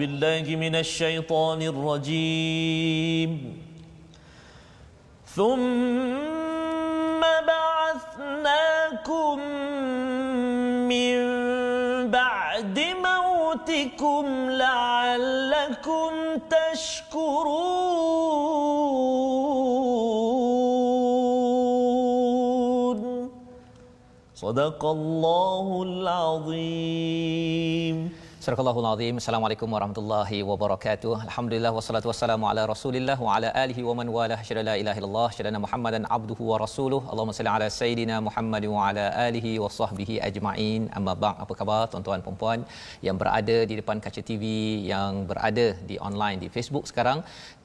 بالله من الشيطان الرجيم. ثم بعثناكم من بعد موتكم لعلكم تشكرون. صدق الله العظيم. Surah Al-Azim. Assalamualaikum warahmatullahi wabarakatuh. Alhamdulillah wassalatu wassalamu ala Rasulillah wa ala alihi wa man wala syada la ilaha illallah syada Muhammadan abduhu wa rasuluh. Allahumma salli ala sayidina Muhammad wa ala alihi wa sahbihi ajma'in. Amma ba'd. Apa khabar tuan-tuan dan puan yang berada di depan kaca TV, yang berada di online di Facebook sekarang?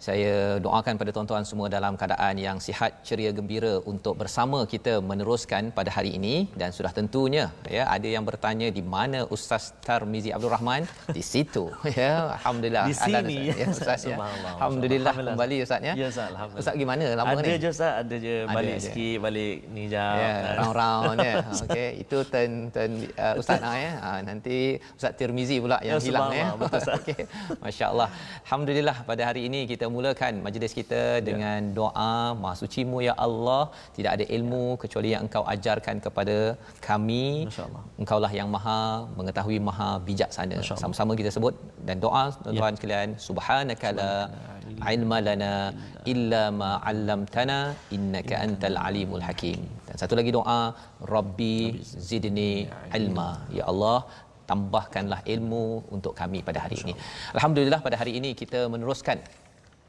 Saya doakan pada tuan-tuan semua dalam keadaan yang sihat, ceria, gembira untuk bersama kita meneruskan pada hari ini dan sudah tentunya ya ada yang bertanya di mana Ustaz Tarmizi Abdul Rahman Rahman di situ. Ya alhamdulillah. Di sini. Ya Ustaz ya. Alhamdulillah kembali Ustaz ya. Ya Ustaz alhamdulillah. Ustaz gimana? Lama ada ni? je Ustaz. Ada je balik ada sikit je. balik ni jauh ya round round ya. Okey itu turn turn uh, Ustaz lah ya. Ha, nanti Ustaz Tirmizi pula yang ya, hilang ya. Ustaz. Okey masyaallah. Alhamdulillah pada hari ini kita mulakan majlis kita ya. dengan doa maha sucimu ya Allah. Tidak ada ilmu kecuali yang engkau ajarkan kepada kami. Masyaallah. Engkaulah yang maha mengetahui maha bijaksana sama-sama kita sebut dan doa tuan-tuan ya. sekalian subhanaka la ilma lana illa ma 'allamtana innaka antal alimul hakim. Dan satu lagi doa rabbi zidni ilma. Ya Allah tambahkanlah ilmu untuk kami pada hari ini. Alhamdulillah pada hari ini kita meneruskan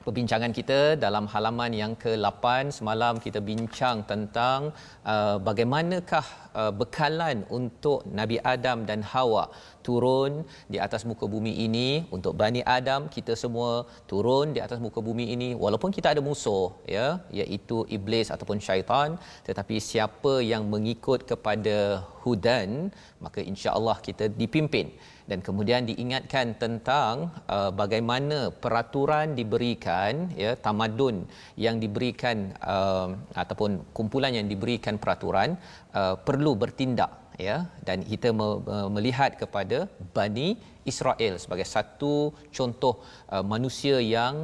perbincangan kita dalam halaman yang ke-8 semalam kita bincang tentang uh, bagaimanakah uh, bekalan untuk Nabi Adam dan Hawa turun di atas muka bumi ini. Untuk Bani Adam kita semua turun di atas muka bumi ini. Walaupun kita ada musuh ya iaitu iblis ataupun syaitan. Tetapi siapa yang mengikut kepada hudan maka insya-Allah kita dipimpin dan kemudian diingatkan tentang uh, bagaimana peraturan diberikan ya tamadun yang diberikan uh, ataupun kumpulan yang diberikan peraturan uh, perlu bertindak ya dan kita melihat kepada Bani Israel sebagai satu contoh uh, manusia yang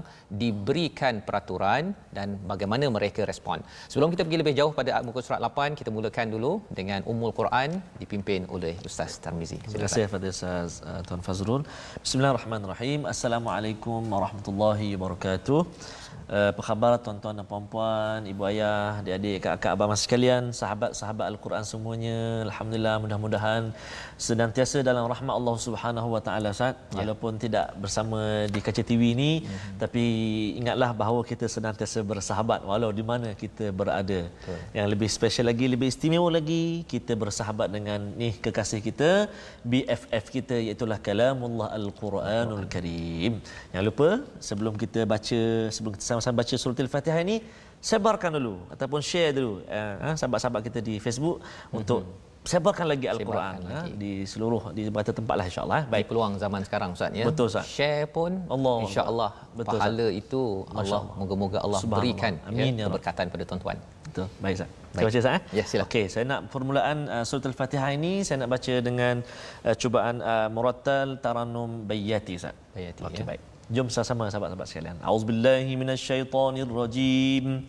diberikan peraturan dan bagaimana mereka respon. Sebelum kita pergi lebih jauh pada muka surat 8, kita mulakan dulu dengan Ummul Quran dipimpin oleh Ustaz Tarmizi. Terima kasih kepada Ustaz uh, Tuan Fazrul. Bismillahirrahmanirrahim. Assalamualaikum warahmatullahi wabarakatuh. Uh, apa khabar tuan-tuan dan puan-puan, ibu ayah, adik-adik, kakak, abang mas sekalian, sahabat-sahabat Al-Quran semuanya. Alhamdulillah mudah-mudahan senantiasa dalam rahmat Allah Subhanahu wa taala Ustaz ya. walaupun tidak bersama di kaca TV ini mm-hmm. tapi ingatlah bahawa kita senantiasa bersahabat walau di mana kita berada Betul. yang lebih special lagi lebih istimewa lagi kita bersahabat dengan ni kekasih kita BFF kita iaitu kalamullah al-Quranul Karim jangan lupa sebelum kita baca sebelum kita sama-sama baca surah al-Fatihah ini sebarkan dulu ataupun share dulu eh, sahabat-sahabat kita di Facebook mm-hmm. untuk sebarkan lagi al-Quran ha, di seluruh di beberapa tempat lah insya-Allah. Eh. Baik peluang zaman sekarang Ustaz ya. Betul Ustaz. Share pun Allah insya-Allah Betul, pahala Ustaz. itu Allah moga-moga Allah berikan ya, Amin, ya, keberkatan pada tuan-tuan. Betul. Baik Ustaz. Kita baca Ustaz eh? Ya, silakan. Okey, saya nak permulaan uh, surah Al-Fatihah ini saya nak baca dengan uh, cubaan uh, murattal tarannum bayati Ustaz. Bayati. Okey, ya. baik. Jom sama-sama sahabat-sahabat sekalian. Auzubillahi minasyaitonirrajim.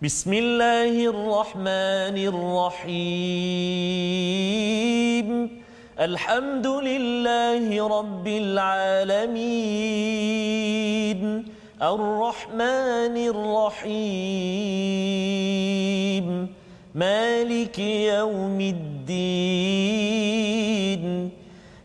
Bismillahirrahmanirrahim. Alhamdulillahi rabbil alamin. Arrahmanirrahim. Maliki yaumiddin.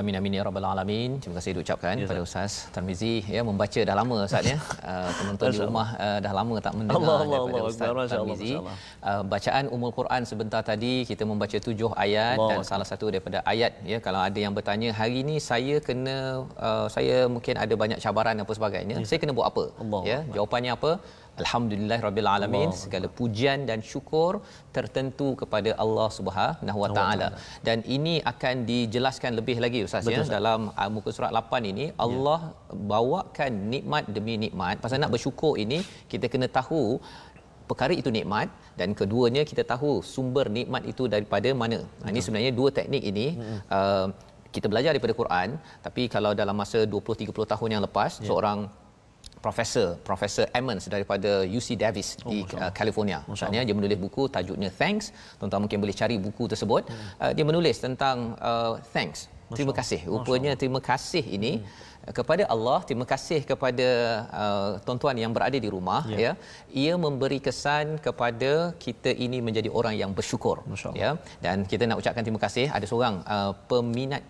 Amin amin ya rabbal alamin. Terima kasih diucapkan ya, pada Ustaz Tarmizi ya membaca dah lama Ustaz ya. Uh, penonton di rumah uh, dah lama tak mendengar Allah, Allah, daripada Allah, Ustaz Allah, Tarmizi. Uh, bacaan Ummul Quran sebentar tadi kita membaca tujuh ayat Allah. dan salah satu daripada ayat ya kalau ada yang bertanya hari ini saya kena uh, saya mungkin ada banyak cabaran apa sebagainya. Ya. Saya kena buat apa? Allah. Ya, jawapannya apa? Alhamdulillah Rabbil Alamin segala pujian dan syukur tertentu kepada Allah Subhanahu Wa Taala. Dan ini akan dijelaskan lebih lagi ustaz ya dalam uh, muka surat 8 ini. Ya. Allah ya. bawakan nikmat demi nikmat. Pasal nak bersyukur ini kita kena tahu perkara itu nikmat. Dan keduanya kita tahu sumber nikmat itu daripada mana. Ha, ini sebenarnya dua teknik ini. Uh, kita belajar daripada Quran tapi kalau dalam masa 20 30 tahun yang lepas ya. seorang profesor profesor Emmons daripada UC Davis oh, di uh, California. Maksudnya dia menulis buku tajuknya Thanks. Tuan-tuan mungkin boleh cari buku tersebut. Hmm. Uh, dia menulis tentang uh, thanks. Terima kasih. Rupanya terima kasih ini hmm. Uh, kepada Allah, terima kasih kepada uh, tuan-tuan yang berada di rumah yeah. ya. Ia memberi kesan kepada kita ini menjadi orang yang bersyukur ya. Dan kita nak ucapkan terima kasih ada seorang uh, peminat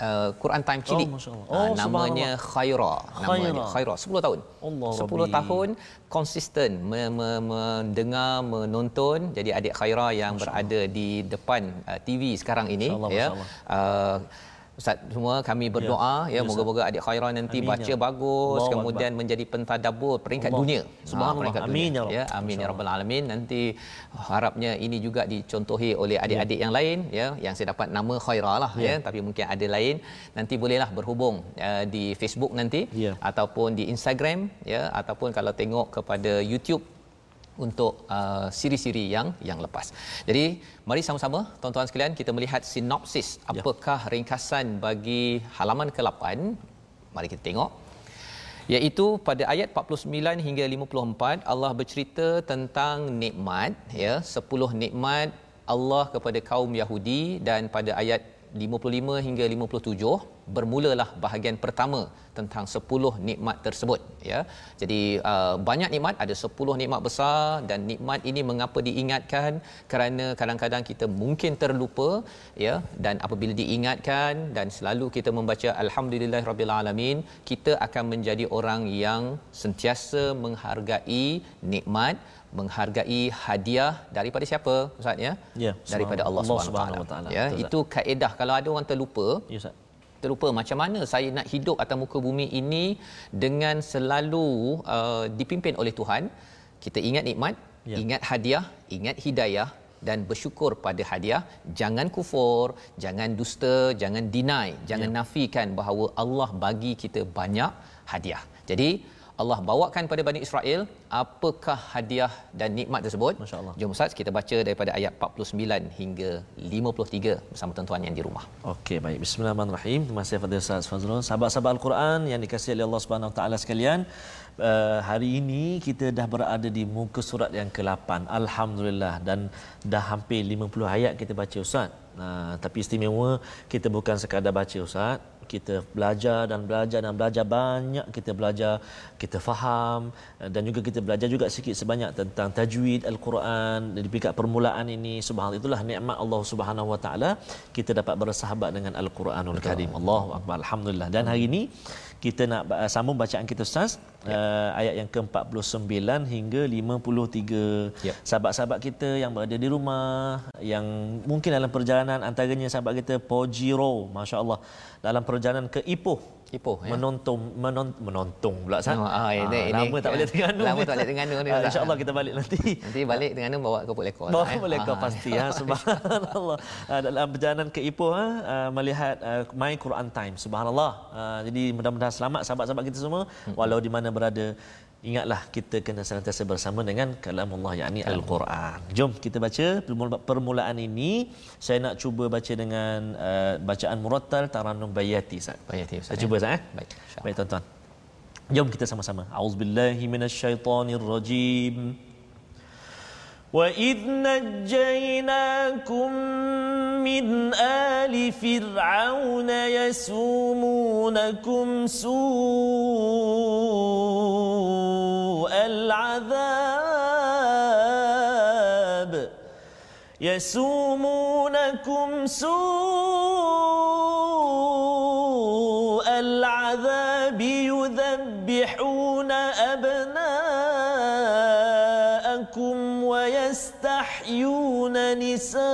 uh, Quran Time Cilik. Oh, uh, oh, namanya Khaira. Namanya Khaira. 10 tahun. Allah 10 Rabbi. tahun konsisten mendengar, menonton. Jadi adik Khaira yang berada di depan uh, TV sekarang ini. ya. Uh, Ustaz semua kami berdoa ya, ya moga-moga adik Khairan nanti amin, baca ya. bagus Allah kemudian Allah. menjadi pentadabbur peringkat Allah. dunia. Subhanallah. Ha, amin dunia. ya. Amin ya rabbal alamin. Nanti harapnya ini juga dicontohi oleh adik-adik ya. yang lain ya yang saya dapat nama Khaira lah ya. ya tapi mungkin ada lain nanti bolehlah berhubung uh, di Facebook nanti ya. ataupun di Instagram ya ataupun kalau tengok kepada YouTube untuk uh, siri-siri yang yang lepas. Jadi mari sama-sama tuan-tuan sekalian kita melihat sinopsis ya. apakah ya. ringkasan bagi halaman ke-8. Mari kita tengok. Iaitu pada ayat 49 hingga 54 Allah bercerita tentang nikmat ya 10 nikmat Allah kepada kaum Yahudi dan pada ayat 55 hingga 57 bermulalah bahagian pertama tentang 10 nikmat tersebut ya. Jadi uh, banyak nikmat ada 10 nikmat besar dan nikmat ini mengapa diingatkan kerana kadang-kadang kita mungkin terlupa ya dan apabila diingatkan dan selalu kita membaca alhamdulillahirabbil alamin kita akan menjadi orang yang sentiasa menghargai nikmat menghargai hadiah daripada siapa ustaz ya? Ya, daripada Allah Subhanahu Wa Taala. Ya, itu kaedah kalau ada orang terlupa. Ya, ustaz terlupa macam mana saya nak hidup atas muka bumi ini dengan selalu uh, dipimpin oleh Tuhan kita ingat nikmat ya. ingat hadiah ingat hidayah dan bersyukur pada hadiah jangan kufur jangan dusta jangan deny jangan ya. nafikan bahawa Allah bagi kita banyak hadiah jadi Allah bawakan pada Bani Israel apakah hadiah dan nikmat tersebut. masya-Allah. Jom ustaz kita baca daripada ayat 49 hingga 53 bersama tuan-tuan yang di rumah. Okey baik. Bismillahirrahmanirrahim. Terima kasih kepada ustaz Fazrul. Sahabat-sahabat al-Quran yang dikasihi oleh Allah Subhanahu taala sekalian uh, hari ini kita dah berada di muka surat yang ke-8 alhamdulillah. Dan dah hampir 50 ayat kita baca ustaz. Uh, tapi istimewa kita bukan sekadar baca ustaz kita belajar dan belajar dan belajar banyak kita belajar kita faham dan juga kita belajar juga sikit sebanyak tentang tajwid al-Quran di pihak permulaan ini. Subhanallah itulah nikmat Allah Subhanahu wa taala. Kita dapat bersahabat dengan al-Quranul Karim. Allahu akbar. Alhamdulillah. Dan hari ini kita nak sambung bacaan kita Ustaz ya. uh, ayat yang ke-49 hingga 53 ya. sahabat-sahabat kita yang berada di rumah yang mungkin dalam perjalanan antaranya sahabat kita Pojiro masya-Allah dalam perjalanan ke Ipoh Ipoh ya. menonton menon, menonton pula sah. Oh, ah, ini, ah, lama tak balik Terengganu. Lama tak balik Terengganu ni. Ah, Insya-Allah kita balik nanti. Nanti balik Terengganu bawa ke Port Lekor. Bawa ke Port Lekor ah. pasti ya. Subhanallah. ah, dalam perjalanan ke Ipoh ah, melihat ah, My Quran Time. Subhanallah. Ah, jadi mudah-mudahan selamat sahabat-sahabat kita semua hmm. walau di mana berada ingatlah kita kena sentiasa bersama dengan kalam Allah yakni al-Quran. Jom kita baca permulaan ini. Saya nak cuba baca dengan uh, bacaan murattal Tarannum Bayati Ustaz. Bayati Ustaz. Saya cuba Ustaz eh. Baik. Baik tuan-tuan. Jom kita sama-sama. Auzubillahi minasyaitonirrajim. وَإِذْ نَجَّيْنَاكُمْ مِنْ آلِ فِرْعَوْنَ يَسُومُونَكُمْ سُوءَ الْعَذَابِ يَسُومُونَكُمْ سُوءَ الْعَذَابِ يُذَبِّحُونَ أَبْنَاءَكُمْ ويستحيون نساءكم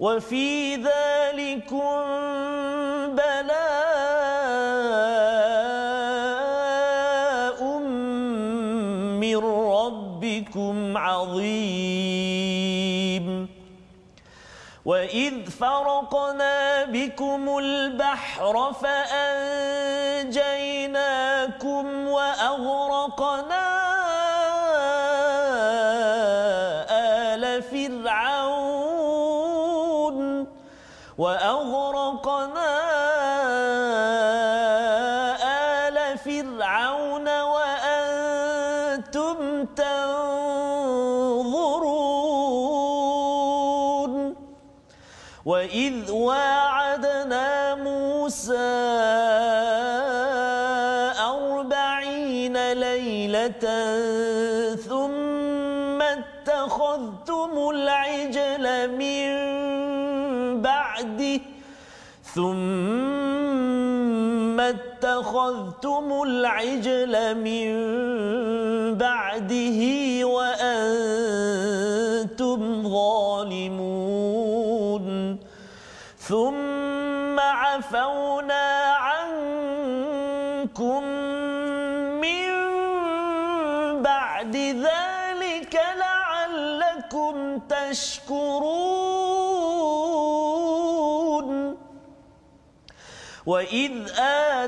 وفي ذلكم بلاء من ربكم عظيم. وإذ فرقنا بكم البحر فأنجيناكم وأغرقنا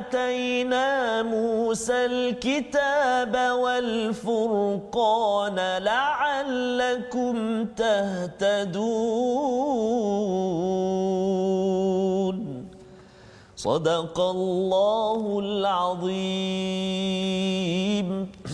آتينا موسى الكتاب والفرقان لعلكم تهتدون. صدق الله العظيم.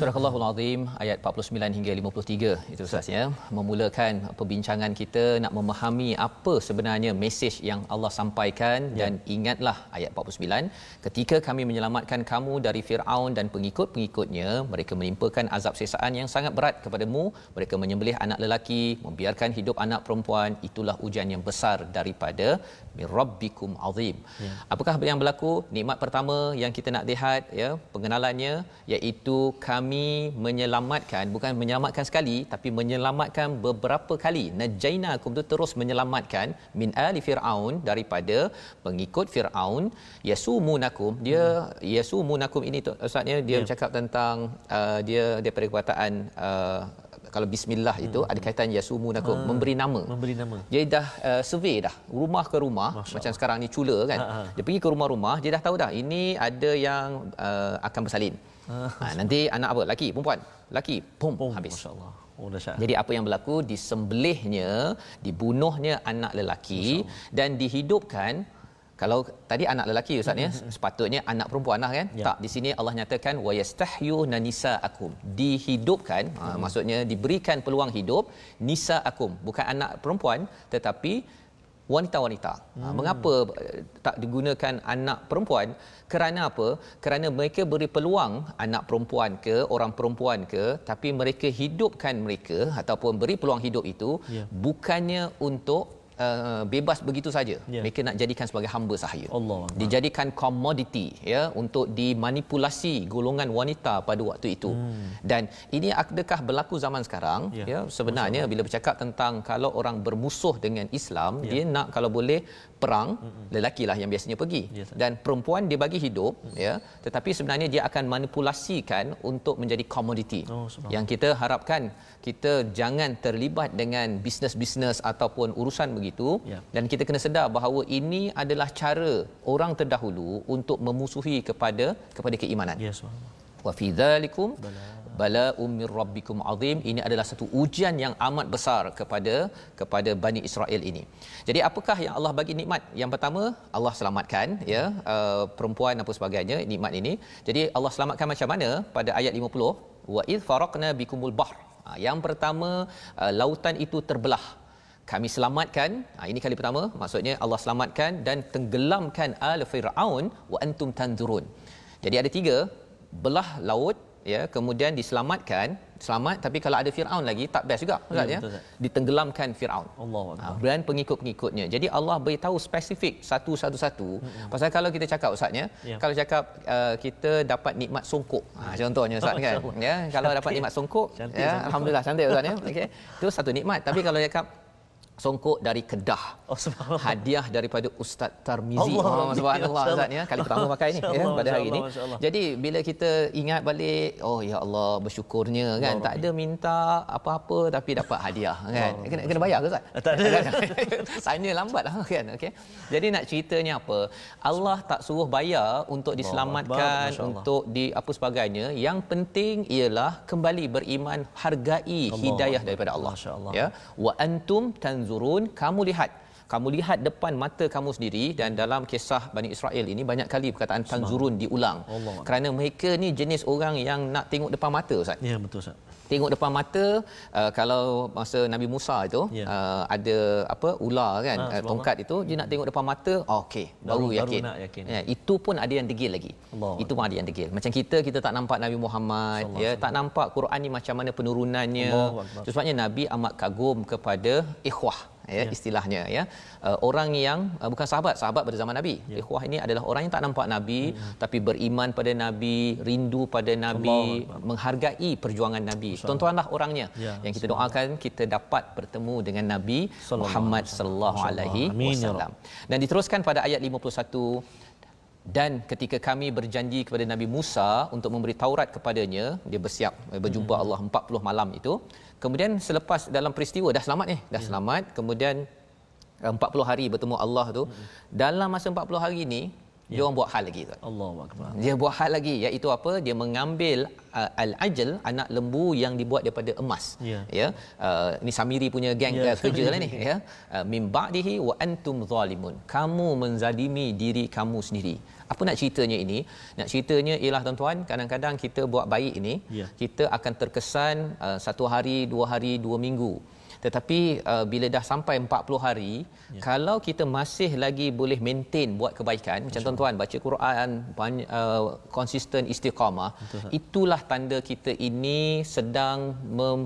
Surah Al-Al Azim ayat 49 hingga 53 itu Ustaz ya memulakan perbincangan kita nak memahami apa sebenarnya mesej yang Allah sampaikan. Ya. dan ingatlah ayat 49 ketika kami menyelamatkan kamu dari Firaun dan pengikut-pengikutnya mereka menimpakan azab sesaan yang sangat berat kepadamu. Mereka menyembelih anak lelaki membiarkan hidup anak perempuan. Itulah ujian yang besar daripada mirabbikum azim. Ya. apakah yang berlaku? Nikmat pertama yang kita nak lihat ya pengenalannya iaitu kami menyelamatkan bukan menyelamatkan sekali tapi menyelamatkan beberapa kali najainakum tu terus menyelamatkan min ali fir'aun daripada pengikut fir'aun yasumunakum dia hmm. yasumunakum ini tu ustaznya dia yeah. bercakap tentang uh, dia daripada perkataan uh, kalau bismillah hmm. itu ada kaitan yasumunakum ha, memberi nama. memberi nama. Dia dah uh, survey dah rumah ke rumah Masya macam Allah. sekarang ni cula kan. Ha, ha. dia pergi ke rumah-rumah dia dah tahu dah ini ada yang uh, akan bersalin. Ha, nanti anak apa? Laki perempuan. Laki pum, pum habis. Masyaallah Oh, Jadi apa yang berlaku? Disembelihnya dibunuhnya anak lelaki dan dihidupkan kalau tadi anak lelaki ustaz ya sepatutnya anak perempuan lah kan ya. tak di sini Allah nyatakan wa yastahyu nanisa akum dihidupkan hmm. ha, maksudnya diberikan peluang hidup nisa akum bukan anak perempuan tetapi wanita-wanita. Hmm. Mengapa eh, tak digunakan anak perempuan? Kerana apa? Kerana mereka beri peluang anak perempuan ke orang perempuan ke tapi mereka hidupkan mereka ataupun beri peluang hidup itu yeah. bukannya untuk uh, bebas begitu saja. Yeah. Mereka nak jadikan sebagai hamba sahaja. Allah. Dijadikan komoditi ya untuk dimanipulasi golongan wanita pada waktu itu. Hmm. Dan ini adakah berlaku zaman sekarang? Yeah. Ya, sebenarnya bila bercakap tentang kalau orang bermusuh dengan Islam, yeah. dia nak kalau boleh perang lelaki lah yang biasanya pergi yes, dan perempuan dia bagi hidup mm. ya tetapi sebenarnya dia akan manipulasikan untuk menjadi komoditi oh, yang kita harapkan kita jangan terlibat dengan bisnes-bisnes ataupun urusan begitu yeah. dan kita kena sedar bahawa ini adalah cara orang terdahulu untuk memusuhi kepada kepada keimanan yes, wa fi dzalikum bala ummir rabbikum azim ini adalah satu ujian yang amat besar kepada kepada Bani Israel ini. Jadi apakah yang Allah bagi nikmat? Yang pertama Allah selamatkan ya uh, perempuan apa sebagainya nikmat ini. Jadi Allah selamatkan macam mana pada ayat 50 wa id faraqna bikumul bahr. Ha, yang pertama uh, lautan itu terbelah. Kami selamatkan. Ha, ini kali pertama maksudnya Allah selamatkan dan tenggelamkan al fir'aun wa antum tanzurun. Jadi ada tiga belah laut ya kemudian diselamatkan selamat tapi kalau ada Firaun lagi tak best juga Ustaz Ya, ya. betul, Ustaz. Ditenggelamkan Firaun. Akbar. Ha, dan pengikut-pengikutnya. Jadi Allah beritahu spesifik satu-satu-satu. Hmm. Pasal kalau kita cakap Ustaz ya, Ya. kalau cakap uh, kita dapat nikmat songkok. Ha, contohnya Ustaz kan. Masya-Allah. Ya, kalau dapat nikmat songkok Cantik, ya songkok. alhamdulillah cantik Ustaz ya. Okey. Itu satu nikmat. Tapi kalau cakap songkok dari Kedah. Oh. Hadiah daripada Ustaz Tarmizi. Allah, oh, subhanallah Ustaz ya. Kali pertama pakai ni ya, pada hari ini. Jadi bila kita ingat balik, oh ya Allah bersyukurnya kan. Tak ada minta apa-apa tapi dapat hadiah kan. Kena kena bayar ke Ustaz? Tak ada. Tanya lambat lah kan. Okey. Jadi nak ceritanya apa? Allah tak suruh bayar untuk diselamatkan, Masya-Allah. untuk di apa sebagainya. Yang penting ialah kembali beriman, hargai hidayah daripada Allah. Masya-Allah. Ya. Wa antum tanzurun, kamu lihat kamu lihat depan mata kamu sendiri dan dalam kisah Bani Israel ini banyak kali perkataan tanzurun diulang. Allah. Kerana mereka ni jenis orang yang nak tengok depan mata Ustaz Ya betul Ustaz. Tengok depan mata uh, kalau masa Nabi Musa itu Ya. uh, ada apa ular kan Ha, uh, tongkat itu dia nak tengok depan mata oh, okey baru, Baru- baru yakin. nak yakin. Ya, itu pun ada yang degil lagi. Allah itu pun ada yang degil. Macam kita kita tak nampak Nabi Muhammad ya tak nampak Quran ni macam mana penurunannya. Sebabnya Nabi amat kagum kepada ikhwah ya, istilahnya ya. Uh, orang yang uh, bukan sahabat sahabat pada zaman nabi. Ya. ikhwah ini adalah orang yang tak nampak nabi Hmm. tapi beriman pada nabi rindu pada nabi Akbar. menghargai perjuangan nabi. Tuan-tuanlah orangnya. Ya, yang kita doakan kita dapat bertemu dengan nabi Sallallahu Muhammad sallallahu alaihi ya wasallam. Dan diteruskan pada ayat 51 dan ketika kami berjanji kepada Nabi Musa untuk memberi Taurat kepadanya dia bersiap eh, berjumpa Allah 40 malam itu kemudian selepas dalam peristiwa dah selamat ni? Dah selamat. Kemudian eh, 40 hari bertemu Allah tu. Dalam masa 40 hari ni dia orang buat hal lagi tu Allahu akbar. dia buat hal lagi iaitu apa? Dia mengambil uh, al-ajl anak lembu yang dibuat daripada emas. Ya. ya? Uh, ni Samiri punya geng Ya. uh, kerja lah ni ya? Uh, min ba'dihi wa antum zalimun. Kamu menzalimi diri kamu sendiri apa nak ceritanya ini nak ceritanya ialah tuan-tuan kadang-kadang kita buat baik ini Ya. kita akan terkesan uh, satu hari dua hari dua minggu tetapi uh, bila dah sampai 40 hari ya. kalau kita masih lagi boleh maintain buat kebaikan macam tuan-tuan baca Quran banyak uh, konsisten istiqamah itulah tanda kita ini sedang mem,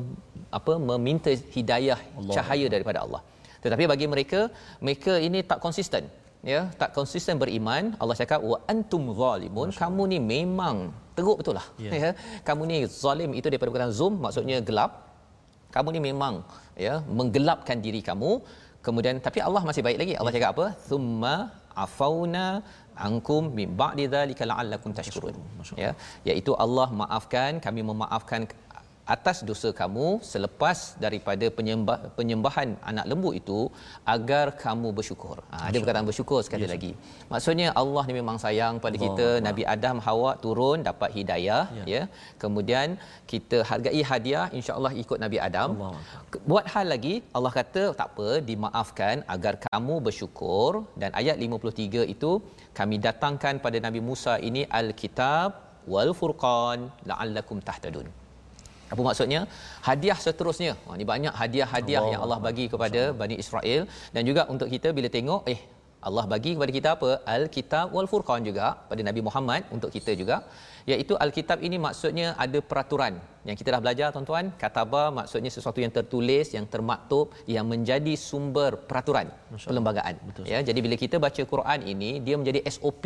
apa meminta hidayah Allah. cahaya daripada Allah tetapi bagi mereka mereka ini tak konsisten ya tak konsisten beriman Allah cakap wa antum zalimun. Kamu ni memang teruk betul lah. Ya. ya. Kamu ni zalim itu daripada perkataan zum maksudnya gelap. Kamu ni memang ya menggelapkan diri kamu. Kemudian tapi Allah masih baik lagi. Allah cakap apa? Thumma afauna ankum min ba'di dzalika la'allakum tashkurun. Ya iaitu Allah maafkan kami memaafkan atas dosa kamu selepas daripada penyembah penyembahan anak lembu itu agar kamu bersyukur. Ha, ada perkataan bersyukur sekali lagi. Maksudnya Allah ni memang sayang pada kita. Nabi Adam Hawa turun dapat hidayah ya. ya. Kemudian kita hargai hadiah insya-Allah ikut Nabi Adam. Allah. Buat hal lagi Allah kata tak apa dimaafkan agar kamu bersyukur dan ayat 53 itu kami datangkan pada Nabi Musa ini al-kitab wal furqan la'allakum tahtadun. Apa maksudnya? Hadiah seterusnya. Ha, ini banyak hadiah-hadiah Allah yang Allah bagi kepada Bani Israel dan juga untuk kita bila tengok eh Allah bagi kepada kita apa? Al-Kitab wal Furqan juga pada Nabi Muhammad untuk kita juga iaitu Al-Kitab ini maksudnya ada peraturan yang kita dah belajar tuan-tuan kataba maksudnya sesuatu yang tertulis yang termaktub yang menjadi sumber peraturan perlembagaan Betul. ya jadi bila kita baca Quran ini dia menjadi SOP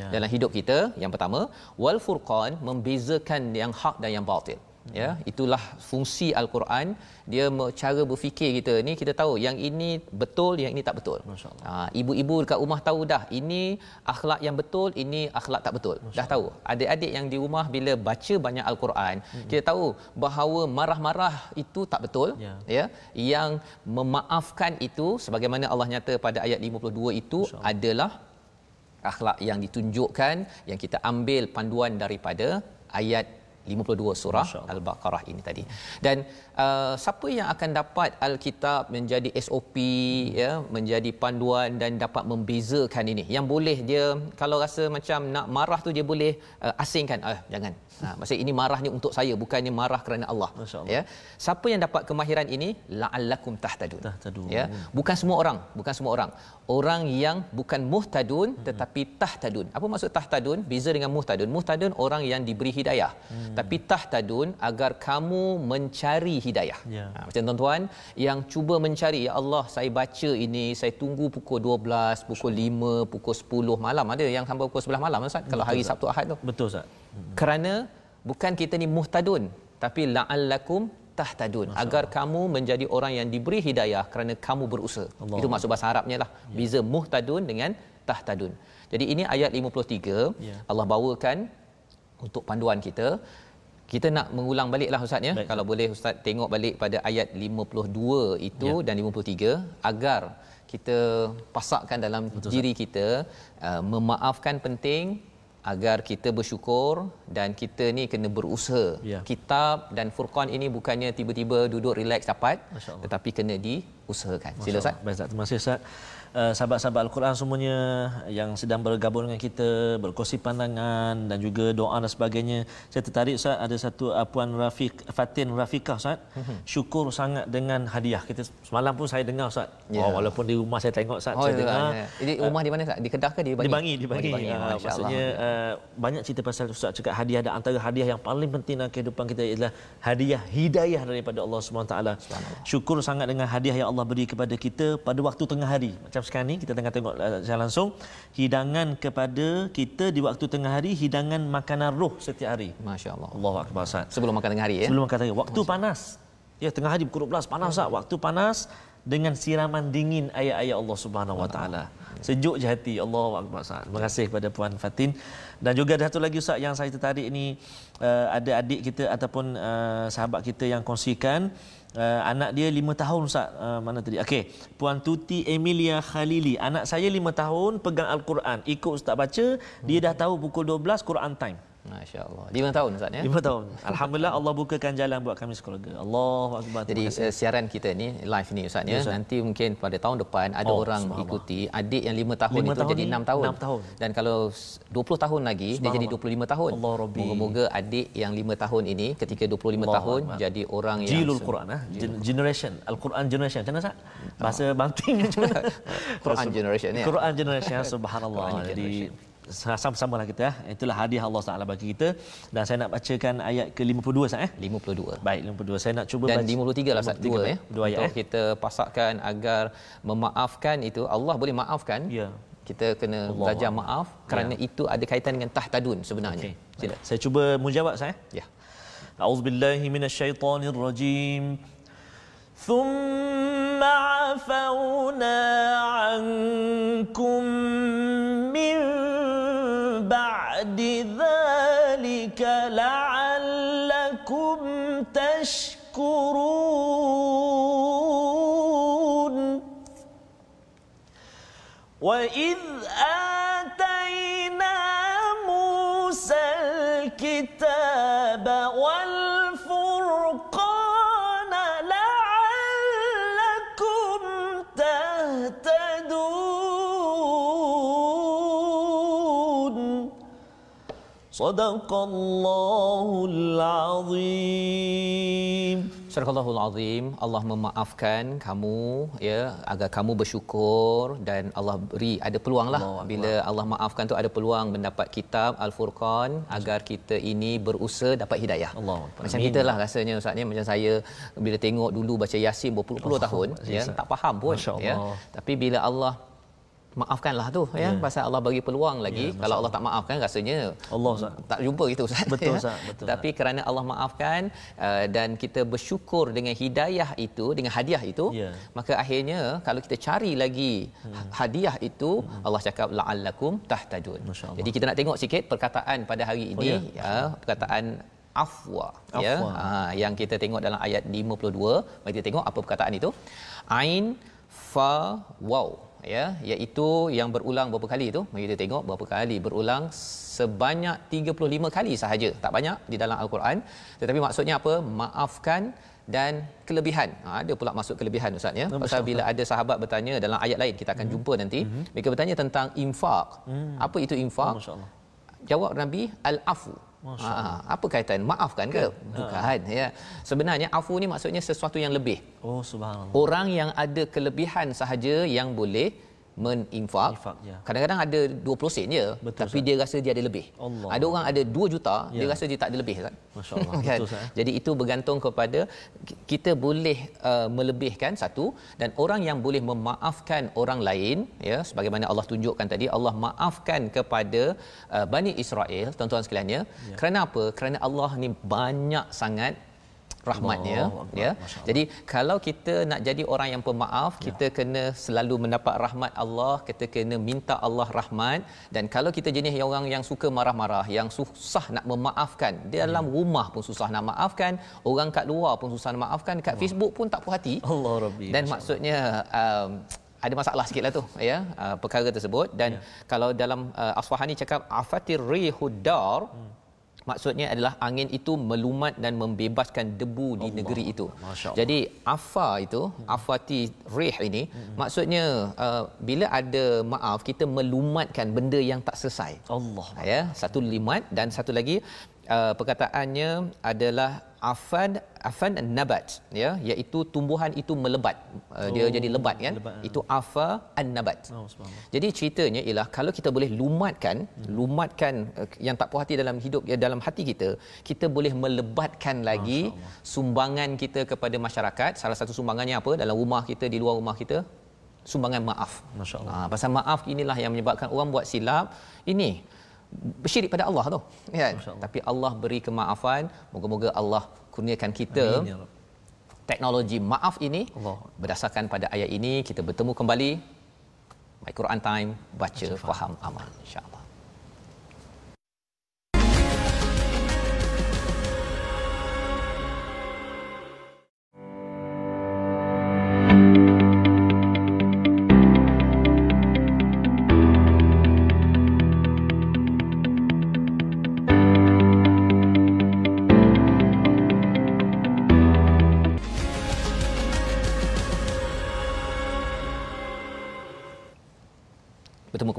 Ya. dalam hidup kita yang pertama wal furqan membezakan yang hak dan yang batil ya itulah fungsi al-Quran. Dia cara berfikir kita ni kita tahu yang ini betul yang ini tak betul. Masya-Allah. ha, ibu-ibu dekat rumah tahu dah ini akhlak yang betul ini akhlak tak betul. Dah tahu. Adik-adik yang di rumah bila baca banyak al-Quran hmm. kita tahu bahawa marah-marah itu tak betul Ya. ya. Yang memaafkan itu sebagaimana Allah nyata pada ayat 52 itu adalah akhlak yang ditunjukkan yang kita ambil panduan daripada ayat 52 surah. Al-Baqarah ini tadi. Dan uh, siapa yang akan dapat Alkitab menjadi SOP ya, menjadi panduan dan dapat membezakan ini. Yang boleh dia kalau rasa macam nak marah tu dia boleh uh, asingkan. Ah jangan. Ha, maksud ini marah ni untuk saya bukannya marah kerana Allah. Allah. Ya. Siapa yang dapat kemahiran ini la'allakum tahtadun. Tahtadun. Ya. Bukan semua orang, bukan semua orang. Orang yang bukan muhtadun tetapi tahtadun. Apa maksud tahtadun? Beza dengan muhtadun. Muhtadun orang yang diberi hidayah. tapi tahtadun agar kamu mencari hidayah Ya. ha, macam tuan-tuan yang cuba mencari ya Allah saya baca ini saya tunggu pukul 12 pukul 5 pukul 10 malam ada yang sampai pukul 11 malam Ustaz kalau hari Sabtu Ahad tu Betul Ustaz. Kerana bukan kita ni muhtadun tapi la'allakum tahtadun. Agar kamu menjadi orang yang diberi hidayah kerana kamu berusaha. Allah. itu maksud bahasa Arabnya lah. Beza muhtadun dengan tahtadun. Jadi ini ayat 53 Ya. Allah bawakan untuk panduan kita. Kita nak mengulang baliklah ustaz ya. Baik. kalau boleh ustaz tengok balik pada ayat 52 itu Ya. dan 53 agar kita pasakkan dalam Betul, diri kita uh, memaafkan penting agar kita bersyukur dan kita ni kena berusaha. Ya. Kitab dan Furqan ini bukannya tiba-tiba duduk relax dapat tetapi kena diusahakan. Sila Ustaz. Baik Ustaz. Terima kasih Ustaz. Uh, sahabat-sahabat Al-Quran semuanya yang sedang bergabung dengan kita, berkongsi pandangan dan juga doa dan sebagainya. Saya tertarik Ustaz, ada satu uh, Puan Rafiq, Fatin Rafiqah Ustaz. Mhm. Syukur sangat dengan hadiah. Kita semalam pun saya dengar Ustaz. Ya. Oh, walaupun di rumah saya tengok Ustaz, Oh, saya ya, dengar. ya. Jadi rumah di mana Ustaz? Di Kedah ke di Bangi? Di Bangi, di Oh, Bangi. di Bangi. Ah, Masya maksudnya uh, banyak cerita pasal Ustaz cakap hadiah dan antara hadiah yang paling penting dalam kehidupan kita ialah hadiah hidayah daripada Allah SWT. Syukur sangat dengan hadiah yang Allah beri kepada kita pada waktu tengah hari. Macam sekarang ni kita tengah tengok uh, secara langsung hidangan kepada kita di waktu tengah hari hidangan makanan roh setiap hari. Masya Allah. Allahu akbar Ustaz. Sebelum makan tengah hari ya. Sebelum kata waktu panas. Ya tengah hari pukul 12 panas tak? Waktu panas dengan siraman dingin ayat-ayat Allah Subhanahu Wa Taala. Sejuk je hati. Allahu akbar Ustaz. Terima kasih kepada puan Fatin dan juga ada satu lagi Ustaz yang saya tertarik ni uh, ada adik kita ataupun uh, sahabat kita yang kongsikan Uh, anak dia lima tahun Ustaz. Uh, Mana tadi? Okey. Puan Tuti Emilia Khalili. Anak saya lima tahun Pegang Al-Quran. Ikut Ustaz baca Dia dah tahu pukul 12 Quran time Masya Allah. Lima tahun Ustaz ya. Lima tahun. Alhamdulillah Allah bukakan jalan buat kami sekeluarga. Allahu akbar. Jadi uh, siaran kita ni live ni Ustaz ya. Ya, Ustaz. Nanti mungkin pada tahun depan ada Oh, orang ikuti adik yang 5 tahun Lima itu tahun jadi ni 6 tahun. enam tahun. Dan kalau s- 20 tahun lagi dia jadi 25 tahun. Allah Rabbi. Moga-moga adik yang 5 tahun ini ketika 25 Allah tahun Akbar. jadi orang yang Jilul Quran ah. Gen- Generation. Al-Quran generation. Macam mana Ustaz? Bahasa Banting macam mana? Quran generation ya. Quran generation subhanallah. Quran Jadi generation. sama-sama lah kita ya. Itulah hadiah Allah Taala bagi kita dan saya nak bacakan ayat ke-52 Ustaz eh. 52. Baik 52 saya nak cuba dan baca 53 lah Ustaz 53 dua ya Dua ayat untuk eh. kita pasakkan agar memaafkan itu Allah boleh maafkan Ya. kita kena Allah belajar Allah. maaf kerana itu ada kaitan dengan tahtadun sebenarnya Okey. sila Saya cuba mujawab saya. ya أعوذ بالله من الشيطان الرجيم ثم عفونا عنكم من تشكرون وإذ صدق الله العظيم Surah Azim Allah memaafkan kamu ya agar kamu bersyukur dan Allah beri ada peluanglah Allah Akbar. bila Allah maafkan tu ada peluang mendapat kitab Al-Furqan agar kita ini berusaha dapat hidayah. Allah Akbar. Macam Amin. kita lah rasanya ustaz ni macam saya bila tengok dulu baca Yasin berpuluh-puluh Allah tahun Akbar. ya Ustaz. tak faham pun Masya ya. Allah. Tapi bila Allah maafkanlah tu ya, Ya. pasal Allah bagi peluang lagi. Ya, Kalau Allah tak maafkan rasanya Allah Ustaz. tak jumpa kita ustaz. Betul, ya. Ustaz. Betul, Tapi kerana Allah maafkan uh, dan kita bersyukur dengan hidayah itu, dengan hadiah itu, Ya. maka akhirnya kalau kita cari lagi Hmm. hadiah itu, Allah cakap la'allakum tahtadun. Jadi kita nak tengok sikit perkataan pada hari ini ya. ya, perkataan afwa, ya Afwa. ha, yang kita tengok dalam ayat 52 mari kita tengok apa perkataan itu ain fa waw ya iaitu yang berulang berapa kali itu mari kita tengok berapa kali berulang sebanyak 35 kali sahaja. Tak banyak di dalam al-Quran. Tetapi maksudnya apa? Maafkan dan kelebihan. Ha, ada pula masuk kelebihan ustaz ya. Pasal bila ada sahabat bertanya dalam ayat lain kita akan jumpa nanti. Mereka bertanya tentang infak apa itu infak Oh, jawab Nabi al-afu. Ha, apa kaitan maafkan ke? Bukan ya. Sebenarnya afu ni maksudnya sesuatu yang lebih. Oh subhanallah. Orang yang ada kelebihan sahaja yang boleh meninfak Infak, ya. kadang-kadang ada 20 sen je Betul, tapi dia rasa dia ada lebih Allah. ada orang ada 2 juta dia Ya. rasa dia tak ada lebih Ustaz. Masya-Allah. kan? Betul, eh? jadi itu bergantung kepada ki- kita boleh uh, melebihkan satu dan orang yang boleh memaafkan orang lain ya sebagaimana Allah tunjukkan tadi Allah maafkan kepada uh, Bani Israel tuan-tuan sekalian ya. kerana apa kerana Allah ni banyak sangat rahmatnya Akbar. ya Allah. jadi kalau kita nak jadi orang yang pemaaf Ya. kita kena selalu mendapat rahmat Allah kita kena minta Allah rahmat dan kalau kita jenis yang orang yang suka marah-marah yang susah nak memaafkan Ya. dalam rumah pun susah nak maafkan orang kat luar pun susah nak maafkan kat Facebook pun tak puas hati Allah Rabbi. dan maksudnya um, ada masalah sikit lah tu ya uh, perkara tersebut dan Ya. kalau dalam uh, Asfahani cakap afatir rihudar Hmm. Maksudnya adalah angin itu melumat dan membebaskan debu di negeri itu. Allah. Hmm. Jadi afa itu afati rih ini maksudnya uh, bila ada maaf kita melumatkan benda yang tak selesai. Allah. Ya, satu limat dan satu lagi uh, perkataannya adalah afan afan nabat ya iaitu tumbuhan itu melebat. Uh, dia Oh, jadi lebat kan lebat, ah. itu afa an nabat Oh, jadi ceritanya ialah kalau kita boleh lumatkan lumatkan uh, yang tak puas hati dalam hidup ya dalam hati kita kita boleh melebatkan lagi sumbangan kita kepada masyarakat. Salah satu sumbangannya apa? Dalam rumah kita di luar rumah kita sumbangan maaf. Masya Allah. Ha, pasal maaf inilah yang menyebabkan orang buat silap. Ini bersyirik pada Allah tu. Kan? Allah. Tapi Allah beri kemaafan. Moga-moga Allah kurniakan kita Amin, ya teknologi maaf ini Allah. berdasarkan pada ayat ini kita bertemu kembali My Quran Time baca faham amal insya-Allah.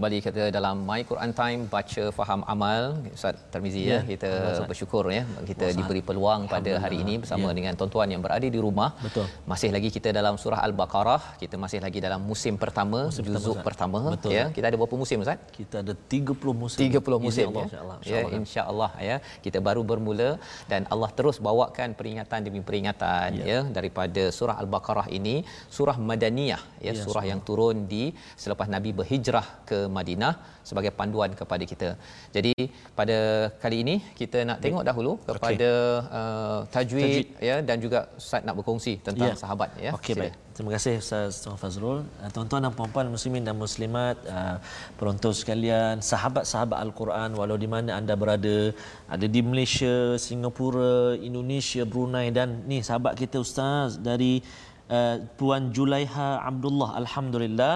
Kembali kita dalam My Quran Time baca faham amal Ustaz Tarmizi ya, Ya, kita Alhamdulillah. bersyukur ya kita diberi peluang pada hari ini bersama dengan tuan-tuan yang berada di rumah Betul. masih lagi kita dalam surah al-Baqarah kita masih lagi dalam musim pertama pertama, juzuk Ustaz. pertama Betul, ya Ustaz. kita ada berapa musim Ustaz Kita ada 30 musim. 30 musim Izin Allah, ya. insya-Allah. ya Insya-Allah. insya-Allah ya kita baru bermula dan Allah terus bawakan peringatan demi peringatan ya, Ya. daripada surah al-baqarah ini surah madaniyah ya, Ya, surah yang turun di selepas nabi berhijrah ke Madinah sebagai panduan kepada kita. Jadi pada kali ini kita nak tengok dahulu kepada uh, tajwid, Tajwid. ya dan juga Ustaz nak berkongsi tentang Ya. sahabat ya. Okey baik. Terima kasih Ustaz Tuan Fazrul. Uh, Tuan-tuan dan puan-puan muslimin dan muslimat, uh, penonton sekalian, sahabat-sahabat Al-Quran walau di mana anda berada, ada di Malaysia, Singapura, Indonesia, Brunei dan ni sahabat kita Ustaz dari uh, Puan Julaiha Abdullah. Alhamdulillah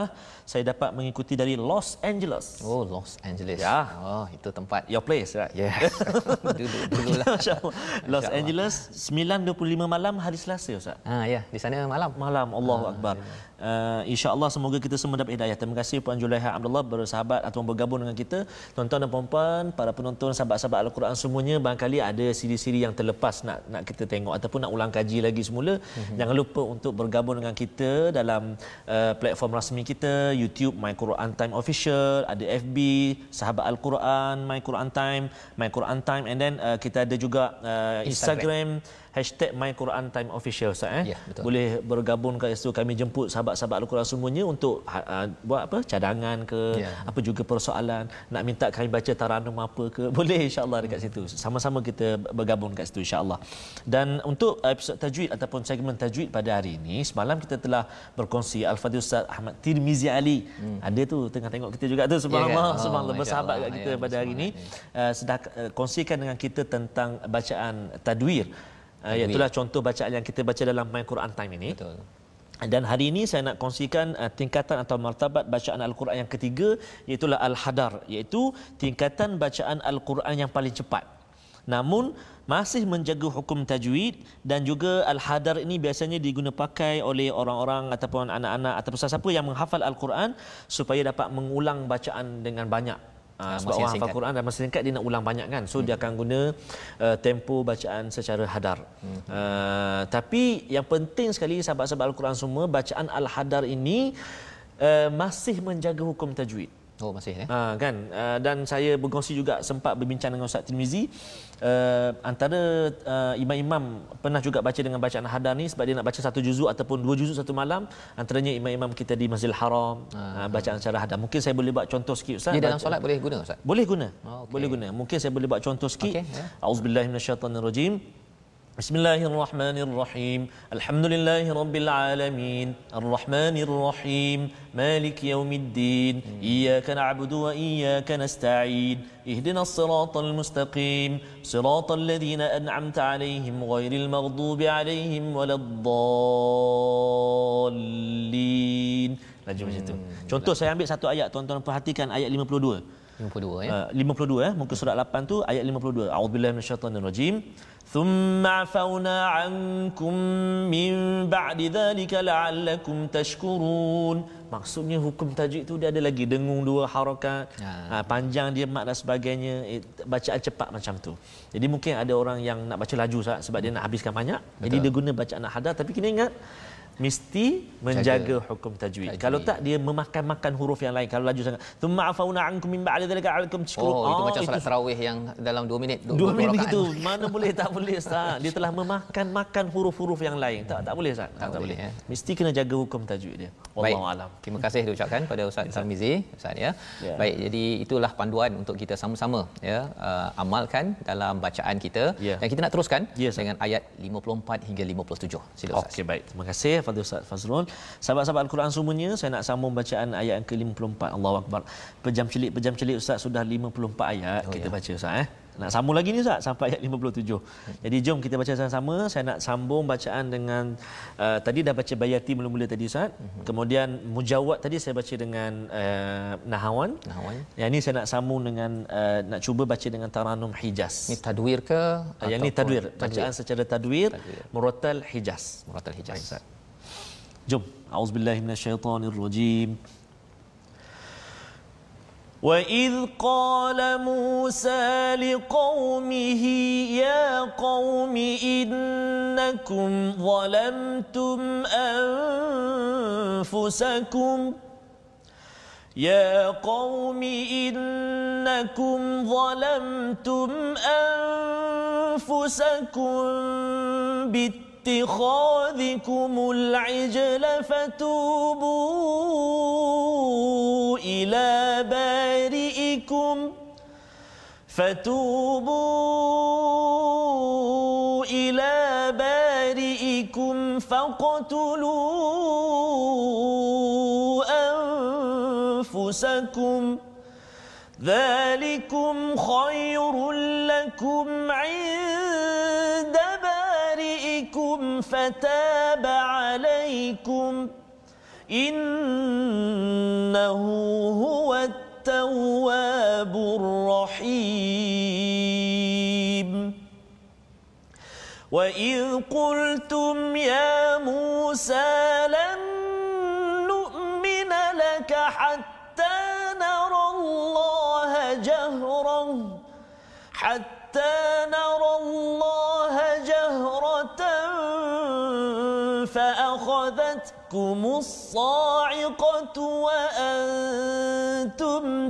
saya dapat mengikuti dari Los Angeles. Oh Los Angeles. Ya. Oh itu tempat. Your place, right? Yes. Duduk dululah. Masya-Allah. Los Masya-Allah. Angeles 9.25 malam hari Selasa Ustaz. Ha ya, di sana malam. malam Allahu Akbar. Uh, InsyaAllah semoga kita semua dapat hidayah. Terima kasih Puan Julaiha Abdullah bersahabat atau bergabung dengan kita. Tuan-tuan dan puan-puan, para penonton sahabat-sahabat Al-Quran semuanya barangkali ada siri-siri yang terlepas nak nak kita tengok ataupun nak ulang kaji lagi semula. Mm-hmm. Jangan lupa untuk bergabung dengan kita dalam uh, platform rasmi kita YouTube My Quran Time Official, ada FB Sahabat Al-Quran My Quran Time, My Quran Time and then uh, kita ada juga uh, Instagram, hashtag My Quran Time Official Ustaz eh. Ya, betul. Boleh bergabung kat situ kami jemput sahabat-sahabat Al-Quran semuanya untuk uh, buat apa cadangan ke Ya. apa juga persoalan nak minta kami baca taranum apa ke boleh insya-Allah dekat situ sama-sama kita bergabung kat situ insya-Allah dan untuk episod tajwid ataupun segmen tajwid pada hari ini semalam kita telah berkongsi Al-Fadhil Ustaz Ahmad Tirmizi Ali hmm. ada tu tengah tengok kita juga tu subhanallah Ya kan? Oh, subhanallah Masya bersahabat Allah. kat kita Ya, pada hari ini uh, sedang uh, kongsikan dengan kita tentang bacaan tadwir Uh, itulah contoh bacaan yang kita baca dalam My Quran Time ini. Betul. Dan hari ini saya nak kongsikan uh, tingkatan atau martabat bacaan Al-Quran yang ketiga iaitu Al-Hadar iaitu tingkatan bacaan Al-Quran yang paling cepat. Namun masih menjaga hukum tajwid dan juga Al-Hadar ini biasanya diguna pakai oleh orang-orang ataupun anak-anak ataupun sesiapa yang menghafal Al-Quran supaya dapat mengulang bacaan dengan banyak. Uh, sebab orang hafal. Quran dan masa singkat dia nak ulang banyak kan. So hmm. dia akan guna uh, tempo bacaan secara hadar. Hmm. Uh, tapi yang penting sekali sahabat-sahabat Al-Quran semua bacaan Al-Hadar ini uh, masih menjaga hukum tajwid. Oh masih ya. Ha, kan? Uh, dan saya berkongsi juga sempat berbincang dengan Ustaz Tirmizi. Uh, antara uh, imam-imam pernah juga baca dengan bacaan hadar ni sebab dia nak baca satu juzuk ataupun dua juzuk satu malam. Antaranya imam-imam kita di Masjidil Haram ha. uh, bacaan secara hadar. Mungkin saya boleh buat contoh sikit ustaz? Di dalam solat boleh guna ustaz? Boleh guna. Oh, okay. boleh guna. Mungkin saya boleh buat contoh sikit. Okay, yeah. auzubillahi minasyaitanirrajim بسم الله الرحمن الرحيم الحمد لله رب العالمين الرحمن الرحيم مالك يوم الدين إياك نعبد وإياك نستعين اهدنا الصراط المستقيم صراط الذين أنعمت عليهم غير المغضوب عليهم ولا الضالين Laju macam tu. Contoh saya ambil satu ayat tuan-tuan perhatikan ayat 52. 52 ya. Uh, 52 ya, muka surat 8 tu ayat 52. A'udzubillahi minasyaitonirrajim. ثم عفونا عنكم من بعد ذلك لعلكم تشكرون maksudnya hukum tajwid tu dia ada lagi dengung dua harakat ha. Ha, panjang dia mak dan sebagainya eh, bacaan cepat macam tu jadi mungkin ada orang yang nak baca laju sebab dia nak habiskan banyak Betul. jadi dia guna bacaan hadar tapi kena ingat mesti menjaga Jaga. hukum tajwid. tajwid. Kalau tak dia memakan-makan huruf yang lain. Kalau laju sangat. Thumma afauna ankum min ba'di dhalika alaikum tashkurun. Oh, itu oh, macam solat tarawih yang dalam 2 minit 2 minit begitu. Mana boleh tak boleh Ustaz. Dia telah memakan-makan huruf-huruf yang lain. Tak tak boleh Ustaz. Tak, tak, tak boleh. Ya. Mesti kena jaga hukum tajwid dia. Wallahu alam. Terima kasih diucapkan pada Ustaz Sarmizi Ustaz ya. ya. Baik, jadi itulah panduan untuk kita sama-sama ya uh, amalkan dalam bacaan kita ya. dan kita nak teruskan ya, dengan ayat 54 hingga 57. Sila Ustaz. Okey, baik. Terima kasih kepada Ustaz Fazrul. Sahabat-sahabat Al-Quran semuanya, saya nak sambung bacaan ayat yang ke-54. Allahu Akbar. Pejam celik, pejam celik Ustaz sudah 54 ayat oh, kita ya. baca Ustaz eh. Nak sambung lagi ni Ustaz sampai ayat 57. Jadi jom kita baca sama-sama. Saya nak sambung bacaan dengan uh, tadi dah baca Bayati mula-mula tadi Ustaz. Mhm. Kemudian Mujawat tadi saya baca dengan uh, Nahawan. Nahawan. Yang ini saya nak sambung dengan uh, nak cuba baca dengan Taranum Hijaz. Ini tadwir ke? Uh, yang ini tadwir. Bacaan secara tadwir, tadwir. Murattal Hijaz. Murattal Hijaz. Ustaz. Jom. A'udzubillahi minasyaitonirrajim. rajim. وإذ قال موسى لقومه يا قوم إنكم ظلمتم أنفسكم يا قوم إنكم ظلمتم أنفسكم بالتالي اتخاذكم العجل فتوبوا إلى بارئكم فتوبوا إلى بارئكم فاقتلوا أنفسكم ذلكم خير لكم عند فتاب عليكم إنه هو التواب الرحيم. وإذ قلتم يا موسى فأخذتكم الصاعقة وأنتم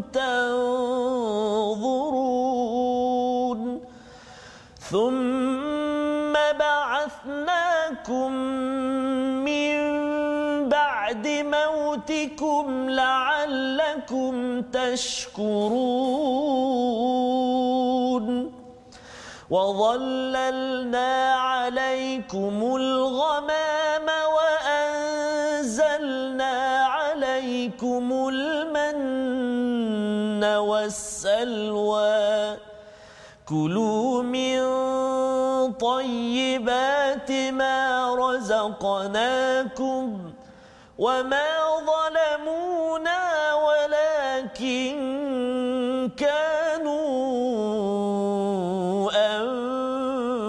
تنظرون ثم بعثناكم من بعد موتكم لعلكم تشكرون وظللنا عليكم الغمام رزقناكم وما ظلمونا ولكن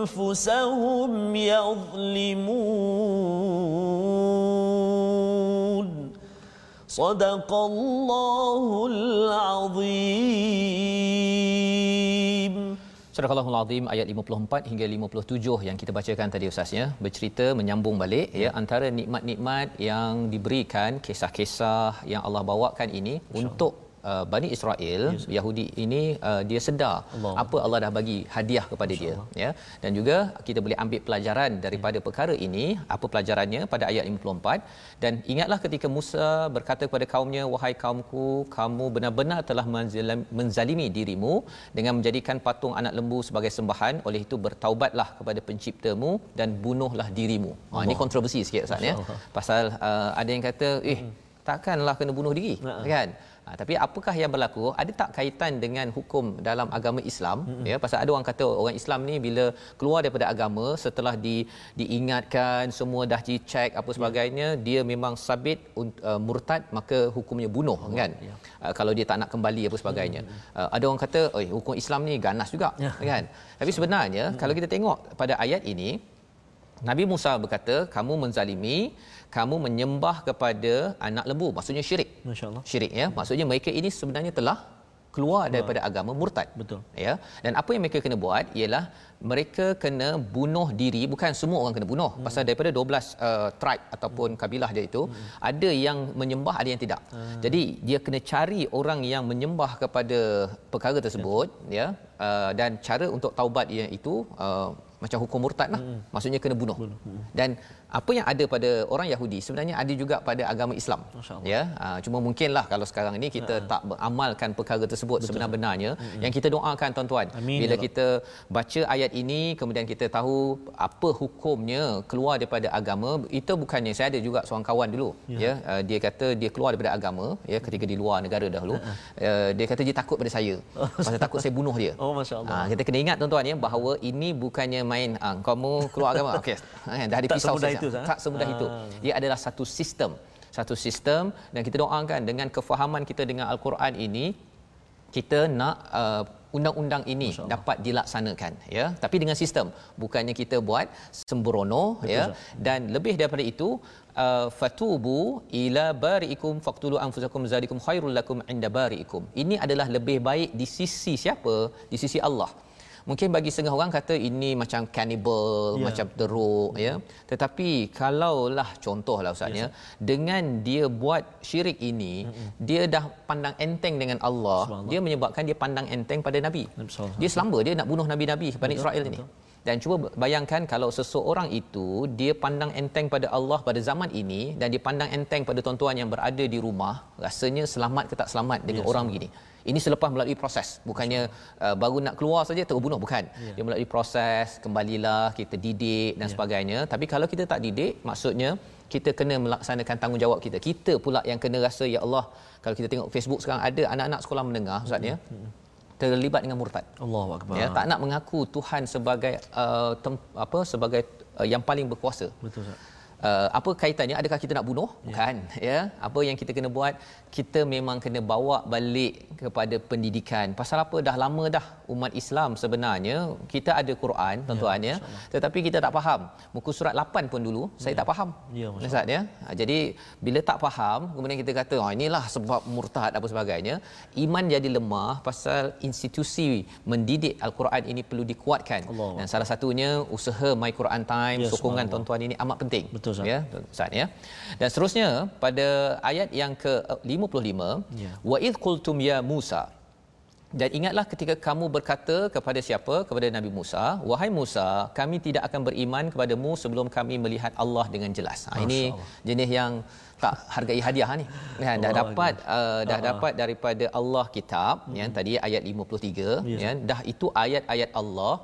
أنفسهم يظلمون. صدق الله العظيم. Surah Al-Azim ayat 54 hingga 57 yang kita bacakan tadi Ustaz ya. Bercerita menyambung balik ya antara nikmat-nikmat yang diberikan kisah-kisah yang Allah bawakan ini untuk uh, Bani Israel yes. Yahudi ini uh, dia sedar Allah. apa Allah dah bagi hadiah kepada dia ya dan juga kita boleh ambil pelajaran daripada ya. perkara ini apa pelajarannya pada ayat 54 dan ingatlah ketika Musa berkata kepada kaumnya wahai kaumku kamu benar-benar telah menzalimi dirimu dengan menjadikan patung anak lembu sebagai sembahan oleh itu bertaubatlah kepada penciptamu dan bunuhlah dirimu ha ini kontroversi sikit Ustaz ya pasal uh, ada yang kata eh hmm. takkanlah kena bunuh diri uh-huh. kan Ha, tapi apakah yang berlaku? Ada tak kaitan dengan hukum dalam agama Islam? Mm-hmm. Ya, pasal ada orang kata orang Islam ni bila keluar daripada agama setelah di diingatkan semua dah dicek apa sebagainya, yeah. dia memang sabit uh, murtad maka hukumnya bunuh oh, kan? Yeah. Uh, kalau dia tak nak kembali apa sebagainya. Mm-hmm. Uh, ada orang kata, "Oi, hukum Islam ni ganas juga." Yeah. Kan? Tapi sebenarnya mm-hmm. kalau kita tengok pada ayat ini Nabi Musa berkata, "Kamu menzalimi kamu menyembah kepada anak lembu maksudnya syirik masyaallah syirik ya maksudnya mereka ini sebenarnya telah keluar daripada agama murtad betul ya dan apa yang mereka kena buat ialah mereka kena bunuh diri bukan semua orang kena bunuh hmm. pasal daripada 12 uh, tribe ataupun hmm. kabilah dia itu hmm. ada yang menyembah ada yang tidak hmm. jadi dia kena cari orang yang menyembah kepada perkara tersebut ya, ya uh, dan cara untuk taubat dia itu uh, macam hukum murtad lah. Hmm. Maksudnya kena bunuh. bunuh. Hmm. Dan apa yang ada pada orang Yahudi sebenarnya ada juga pada agama Islam. Ya. Uh, cuma mungkinlah kalau sekarang ini kita uh tak beramalkan perkara tersebut sebenar-benarnya hmm. yang kita doakan tuan-tuan. Amin. Bila ya kita baca ayat ini kemudian kita tahu apa hukumnya keluar daripada agama itu bukannya saya ada juga seorang kawan dulu ya, ya uh, dia kata dia keluar daripada agama ya ketika di luar negara dahulu uh uh, dia kata dia takut pada saya. Pasal takut saya bunuh dia. Oh masya-Allah. Uh, kita kena ingat tuan-tuan ya bahawa ini bukannya main uh, kamu keluar agama. Okey. Eh, dah dipisau saja itu tak semudah itu. Ah. ia adalah satu sistem. Satu sistem dan kita doakan dengan kefahaman kita dengan al-Quran ini kita nak uh, undang-undang ini dapat dilaksanakan ya. Tapi dengan sistem. Bukannya kita buat sembrono Betul, ya. Sah. dan lebih daripada itu uh, fatubu ila bariikum faqtulu anfusakum zalikum khairul lakum inda bariikum. Ini adalah lebih baik di sisi siapa? Di sisi Allah mungkin bagi setengah orang kata ini macam cannibal yeah. macam teruk ya. Tetapi kalaulah contohlah ustaznya yes. dengan dia buat syirik ini mm-hmm. dia dah pandang enteng dengan Allah dia menyebabkan dia pandang enteng pada nabi. Dia selamba dia nak bunuh nabi-nabi Bani Israel ini dan cuba bayangkan kalau seseorang itu dia pandang enteng pada Allah pada zaman ini dan dia pandang enteng pada tuan-tuan yang berada di rumah rasanya selamat ke tak selamat dengan yes, orang begini ini selepas melalui proses. Bukannya uh, baru nak keluar saja terbunuh bukan. Yeah. dia melalui proses kembalilah kita didik dan yeah. sebagainya. Tapi kalau kita tak didik maksudnya kita kena melaksanakan tanggungjawab kita. Kita pula yang kena rasa ya Allah kalau kita tengok Facebook sekarang ada anak-anak sekolah menengah ustaz ya. Mm-hmm. terlibat dengan murtad. Allahu akbar. Ya tak nak mengaku Tuhan sebagai uh, tem, apa sebagai uh, yang paling berkuasa. Betul ustaz uh, apa kaitannya? Adakah kita nak bunuh? Ya. bukan ya? Apa yang kita kena buat? Kita memang kena bawa balik kepada pendidikan. Pasal apa? Dah lama dah umat Islam sebenarnya. Kita ada Quran ya, tuan-tuan ya, ya tetapi kita tak faham. Muka surat 8 pun dulu saya ya. tak faham. Ya Ustaz ya? Ha, jadi bila tak faham kemudian kita kata oh inilah sebab murtad apa sebagainya iman jadi lemah pasal institusi mendidik al-Quran ini perlu dikuatkan. Allah. dan salah satunya usaha My Quran Time ya, sokongan tuan-tuan ini amat penting. Betul Ustaz. Ya Ustaz ya. Dan seterusnya pada ayat yang ke 55 ya. wa id qultum ya Musa. Dan ingatlah ketika kamu berkata kepada siapa? Kepada Nabi Musa wahai Musa kami tidak akan beriman kepadamu sebelum kami melihat Allah dengan jelas. Ha, ini jenis yang tak hargai hadiah ni. Kan dah dapat uh, dah uh-huh. dapat daripada Allah kitab hmm. yang tadi ayat 53 yes. ya dah itu ayat-ayat Allah.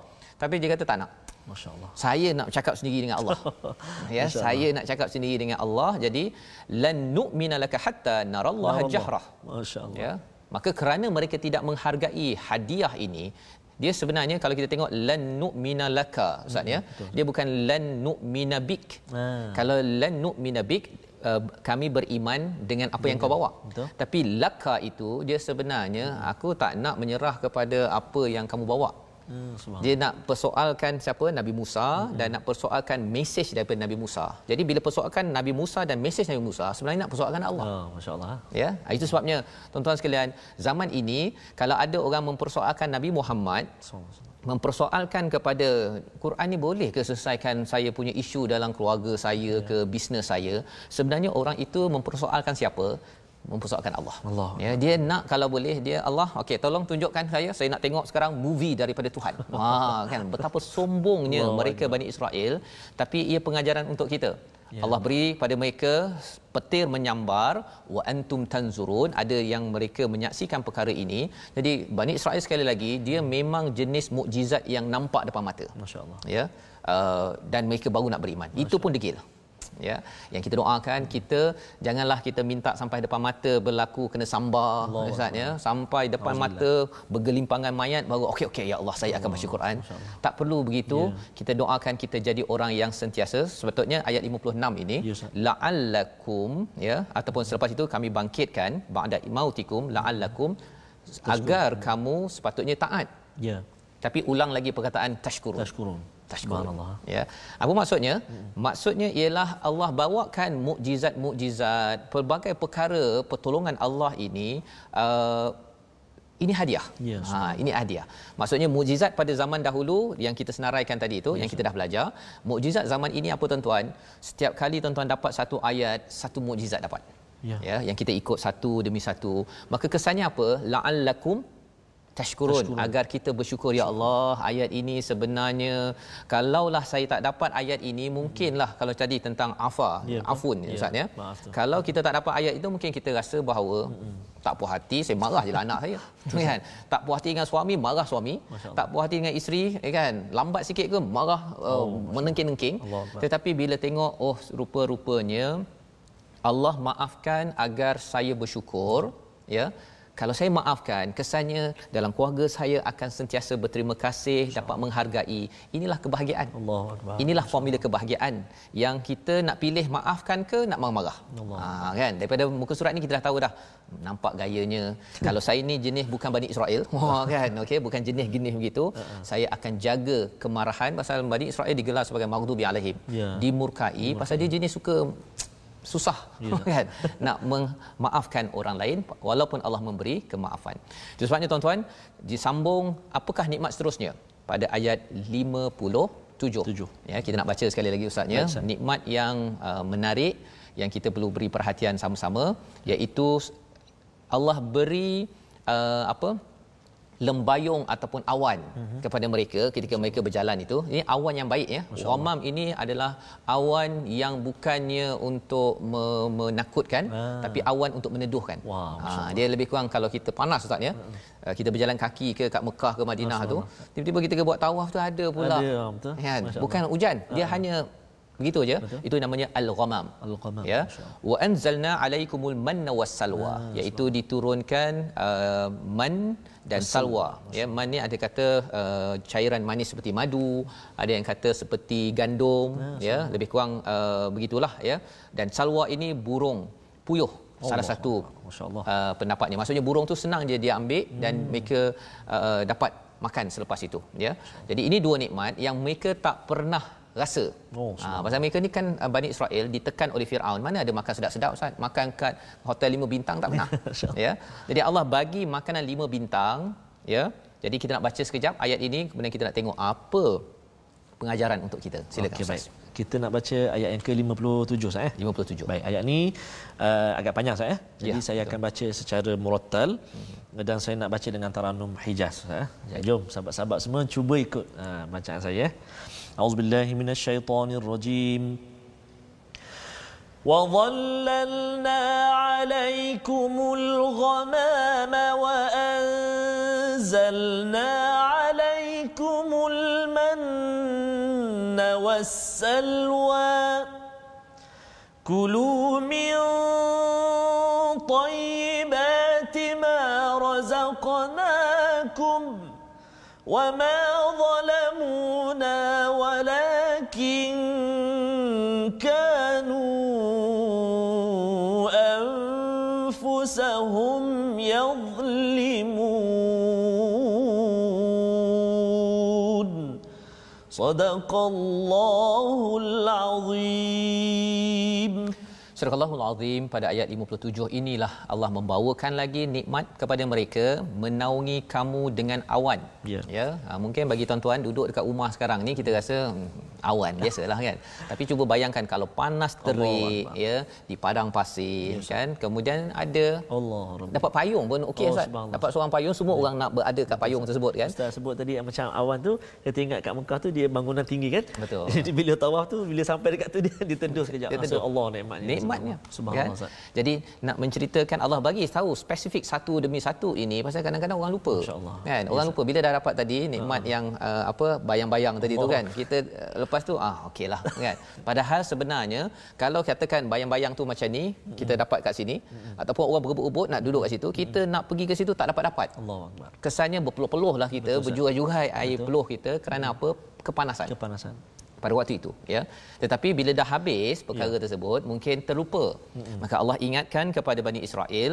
Tapi dia kata tak nak Masya-Allah. Saya nak cakap sendiri dengan Allah. ya, saya nak cakap sendiri dengan Allah. Jadi lan nu'mina laka hatta narallaha jahrah. Masya-Allah. Ya. Maka kerana mereka tidak menghargai hadiah ini, dia sebenarnya kalau kita tengok lan nu'mina laka ustaz ya. Hmm, dia bukan lan nu'mina bik. Ha. Kalau lan nu'mina bik uh, kami beriman dengan apa yang kau bawa. Betul. Tapi laka itu dia sebenarnya aku tak nak menyerah kepada apa yang kamu bawa Hmm. Dia nak persoalkan siapa Nabi Musa hmm. dan nak persoalkan mesej daripada Nabi Musa. Jadi bila persoalkan Nabi Musa dan mesej Nabi Musa sebenarnya nak persoalkan Allah. Oh, masya-Allah. Ya, itu sebabnya tuan-tuan sekalian, zaman ini kalau ada orang mempersoalkan Nabi Muhammad mempersoalkan kepada Quran ni boleh ke selesaikan saya punya isu dalam keluarga saya ya. ke bisnes saya sebenarnya orang itu mempersoalkan siapa mempersoalkan Allah. Allah. Ya, dia nak kalau boleh dia Allah, okey tolong tunjukkan saya saya nak tengok sekarang movie daripada Tuhan. Wah, kan betapa sombongnya Allah mereka Allah. Bani Israel, tapi ia pengajaran untuk kita. Ya. Allah beri pada mereka petir menyambar wa antum tanzurun ada yang mereka menyaksikan perkara ini jadi Bani Israel sekali lagi dia memang jenis mukjizat yang nampak depan mata masya-Allah ya uh, dan mereka baru nak beriman itu pun degil ya yang kita doakan kita janganlah kita minta sampai depan mata berlaku kena sambar ustaz ya. Sampai depan mata bergelimpangan mayat baru okey okey ya Allah saya akan baca Quran. Tak perlu begitu. Ya. kita doakan kita jadi orang yang sentiasa. Sebetulnya ayat 56 ini ya, la'allakum ya ataupun selepas itu kami bangkitkan ba'da mautikum la'allakum agar kamu sepatutnya taat. Ya. Tapi ulang lagi perkataan tashkurun. Tashkurun Subhanallah. Ya. Apa maksudnya? Hmm. Maksudnya ialah Allah bawakan mukjizat-mukjizat, pelbagai perkara pertolongan Allah ini uh, ini hadiah. Yes. Ha, ini hadiah. Maksudnya mukjizat pada zaman dahulu yang kita senaraikan tadi itu yes. yang kita dah belajar, mukjizat zaman ini apa tuan-tuan? Setiap kali tuan-tuan dapat satu ayat, satu mukjizat dapat. Ya. ya, yang kita ikut satu demi satu. Maka kesannya apa? La'allakum tashkurun Tashkurun. agar kita bersyukur ya Allah ayat ini sebenarnya kalaulah saya tak dapat ayat ini mungkinlah kalau tadi tentang afa ya, afun ya, ustaz ya. kalau kita tak dapat ayat itu mungkin kita rasa bahawa hmm. tak puas hati saya marah je lah anak saya. Kan? Tak puas hati dengan suami marah suami. Tak puas hati dengan isteri eh kan? Lambat sikit ke marah uh, oh, menengking-nengking tetapi bila tengok oh rupa-rupanya Allah maafkan agar saya bersyukur ya kalau saya maafkan kesannya dalam keluarga saya akan sentiasa berterima kasih dapat menghargai. Inilah kebahagiaan. Allah inilah formula kebahagiaan. Yang kita nak pilih maafkan ke nak marah-marah? Ha, kan? Daripada muka surat ni kita dah tahu dah. Nampak gayanya. Kalau saya ni jenis bukan Bani Israel. Wah kan? Okey bukan jenis jenis begitu uh-uh. saya akan jaga kemarahan pasal Bani Israel digelar sebagai maghdubi alaihim. Yeah. dimurkai. pasal dia jenis suka susah yeah. kan nak memaafkan orang lain walaupun Allah memberi kemaafan. Itu sebabnya tuan-tuan disambung apakah nikmat seterusnya pada ayat 57. Tujuh. Ya kita nak baca sekali lagi ustaznya nikmat yang uh, menarik yang kita perlu beri perhatian sama-sama iaitu Allah beri uh, apa lembayung ataupun awan uh-huh. kepada mereka ketika mereka berjalan itu. Ini awan yang baik ya. Ghamam ini adalah awan yang bukannya untuk me- menakutkan ah. tapi awan untuk meneduhkan. Wow, ha, dia lebih kurang kalau kita panas ustaz ya. Uh-huh. kita berjalan kaki ke kat Mekah ke Madinah tu tiba-tiba kita buat tawaf tu ada pula. Ada betul. Ya, bukan hujan. Dia uh-huh. hanya begitu aja itu namanya al-ghamam. Al-ghamam ya. wa anzalna alaikumul manna was-salwa ah, iaitu diturunkan uh, man dan salwa. Ya man ni ada kata uh, cairan manis seperti madu ada yang kata seperti gandum ah, ya lebih kurang uh, begitulah ya. Dan salwa ini burung puyuh oh, salah satu uh, pendapatnya. Maksudnya burung tu senang je dia ambil hmm. dan mereka uh, dapat makan selepas itu ya. Jadi ini dua nikmat yang mereka tak pernah rasa. Oh, ha, pasal mereka ni kan uh, Bani Israel ditekan oleh Firaun. Mana ada makan sedap-sedap Ustaz? Makan kat hotel lima bintang tak pernah. ya. Jadi Allah bagi makanan lima bintang, ya. Jadi kita nak baca sekejap ayat ini kemudian kita nak tengok apa pengajaran untuk kita. Silakan okay, baik. Kita nak baca ayat yang ke-57 Ustaz eh. 57. Baik, ayat ni uh, agak panjang Ustaz eh. Jadi ya, saya betul. akan baca secara murattal hmm. dan saya nak baca dengan taranum Hijaz eh. Ya. Jom sahabat-sahabat semua cuba ikut uh, bacaan saya eh. أعوذ بالله من الشيطان الرجيم. وظللنا عليكم الغمام وأنزلنا عليكم المن والسلوى. كلوا من طيبات ما رزقناكم وما Sadaqallahul azim. Surah Allahul Azim pada ayat 57 inilah Allah membawakan lagi nikmat kepada mereka menaungi kamu dengan awan. Ya. ya? Ha, mungkin bagi tuan-tuan duduk dekat rumah sekarang ni kita rasa hmm, awan biasalah kan. Tapi cuba bayangkan kalau panas terik Allah ya di padang pasir yes, kan. Kemudian ada Allah dapat payung pun okey Ustaz. Dapat seorang payung semua orang nak berada kat payung tersebut kan. Ustaz sebut tadi yang macam awan tu kita ingat kat Mekah tu dia bangunan tinggi kan Betul. jadi bila tawaf tu bila sampai dekat tu dia ditedus sekejap Dia teduh. Allah nikmatnya nikmatnya subhanallah. Kan? Jadi nak menceritakan Allah bagi tahu spesifik satu demi satu ini pasal kadang-kadang orang lupa. Masya-Allah. kan? Orang lupa. Bila dah dapat tadi nikmat yang uh, apa bayang-bayang tadi tu Allah. kan? Kita uh, lepas tu ah okeylah kan? Padahal sebenarnya kalau katakan bayang-bayang tu macam ni kita dapat kat sini ataupun orang berebut-rebut nak duduk kat situ kita nak pergi ke situ tak dapat-dapat. Allahu akbar. Kesannya berpeluh-peluh lah kita berjuai-juai air peluh kita kerana apa? Kepanasan. Kepanasan pada waktu itu ya tetapi bila dah habis perkara Ya. tersebut mungkin terlupa mm-hmm. maka Allah ingatkan kepada Bani Israel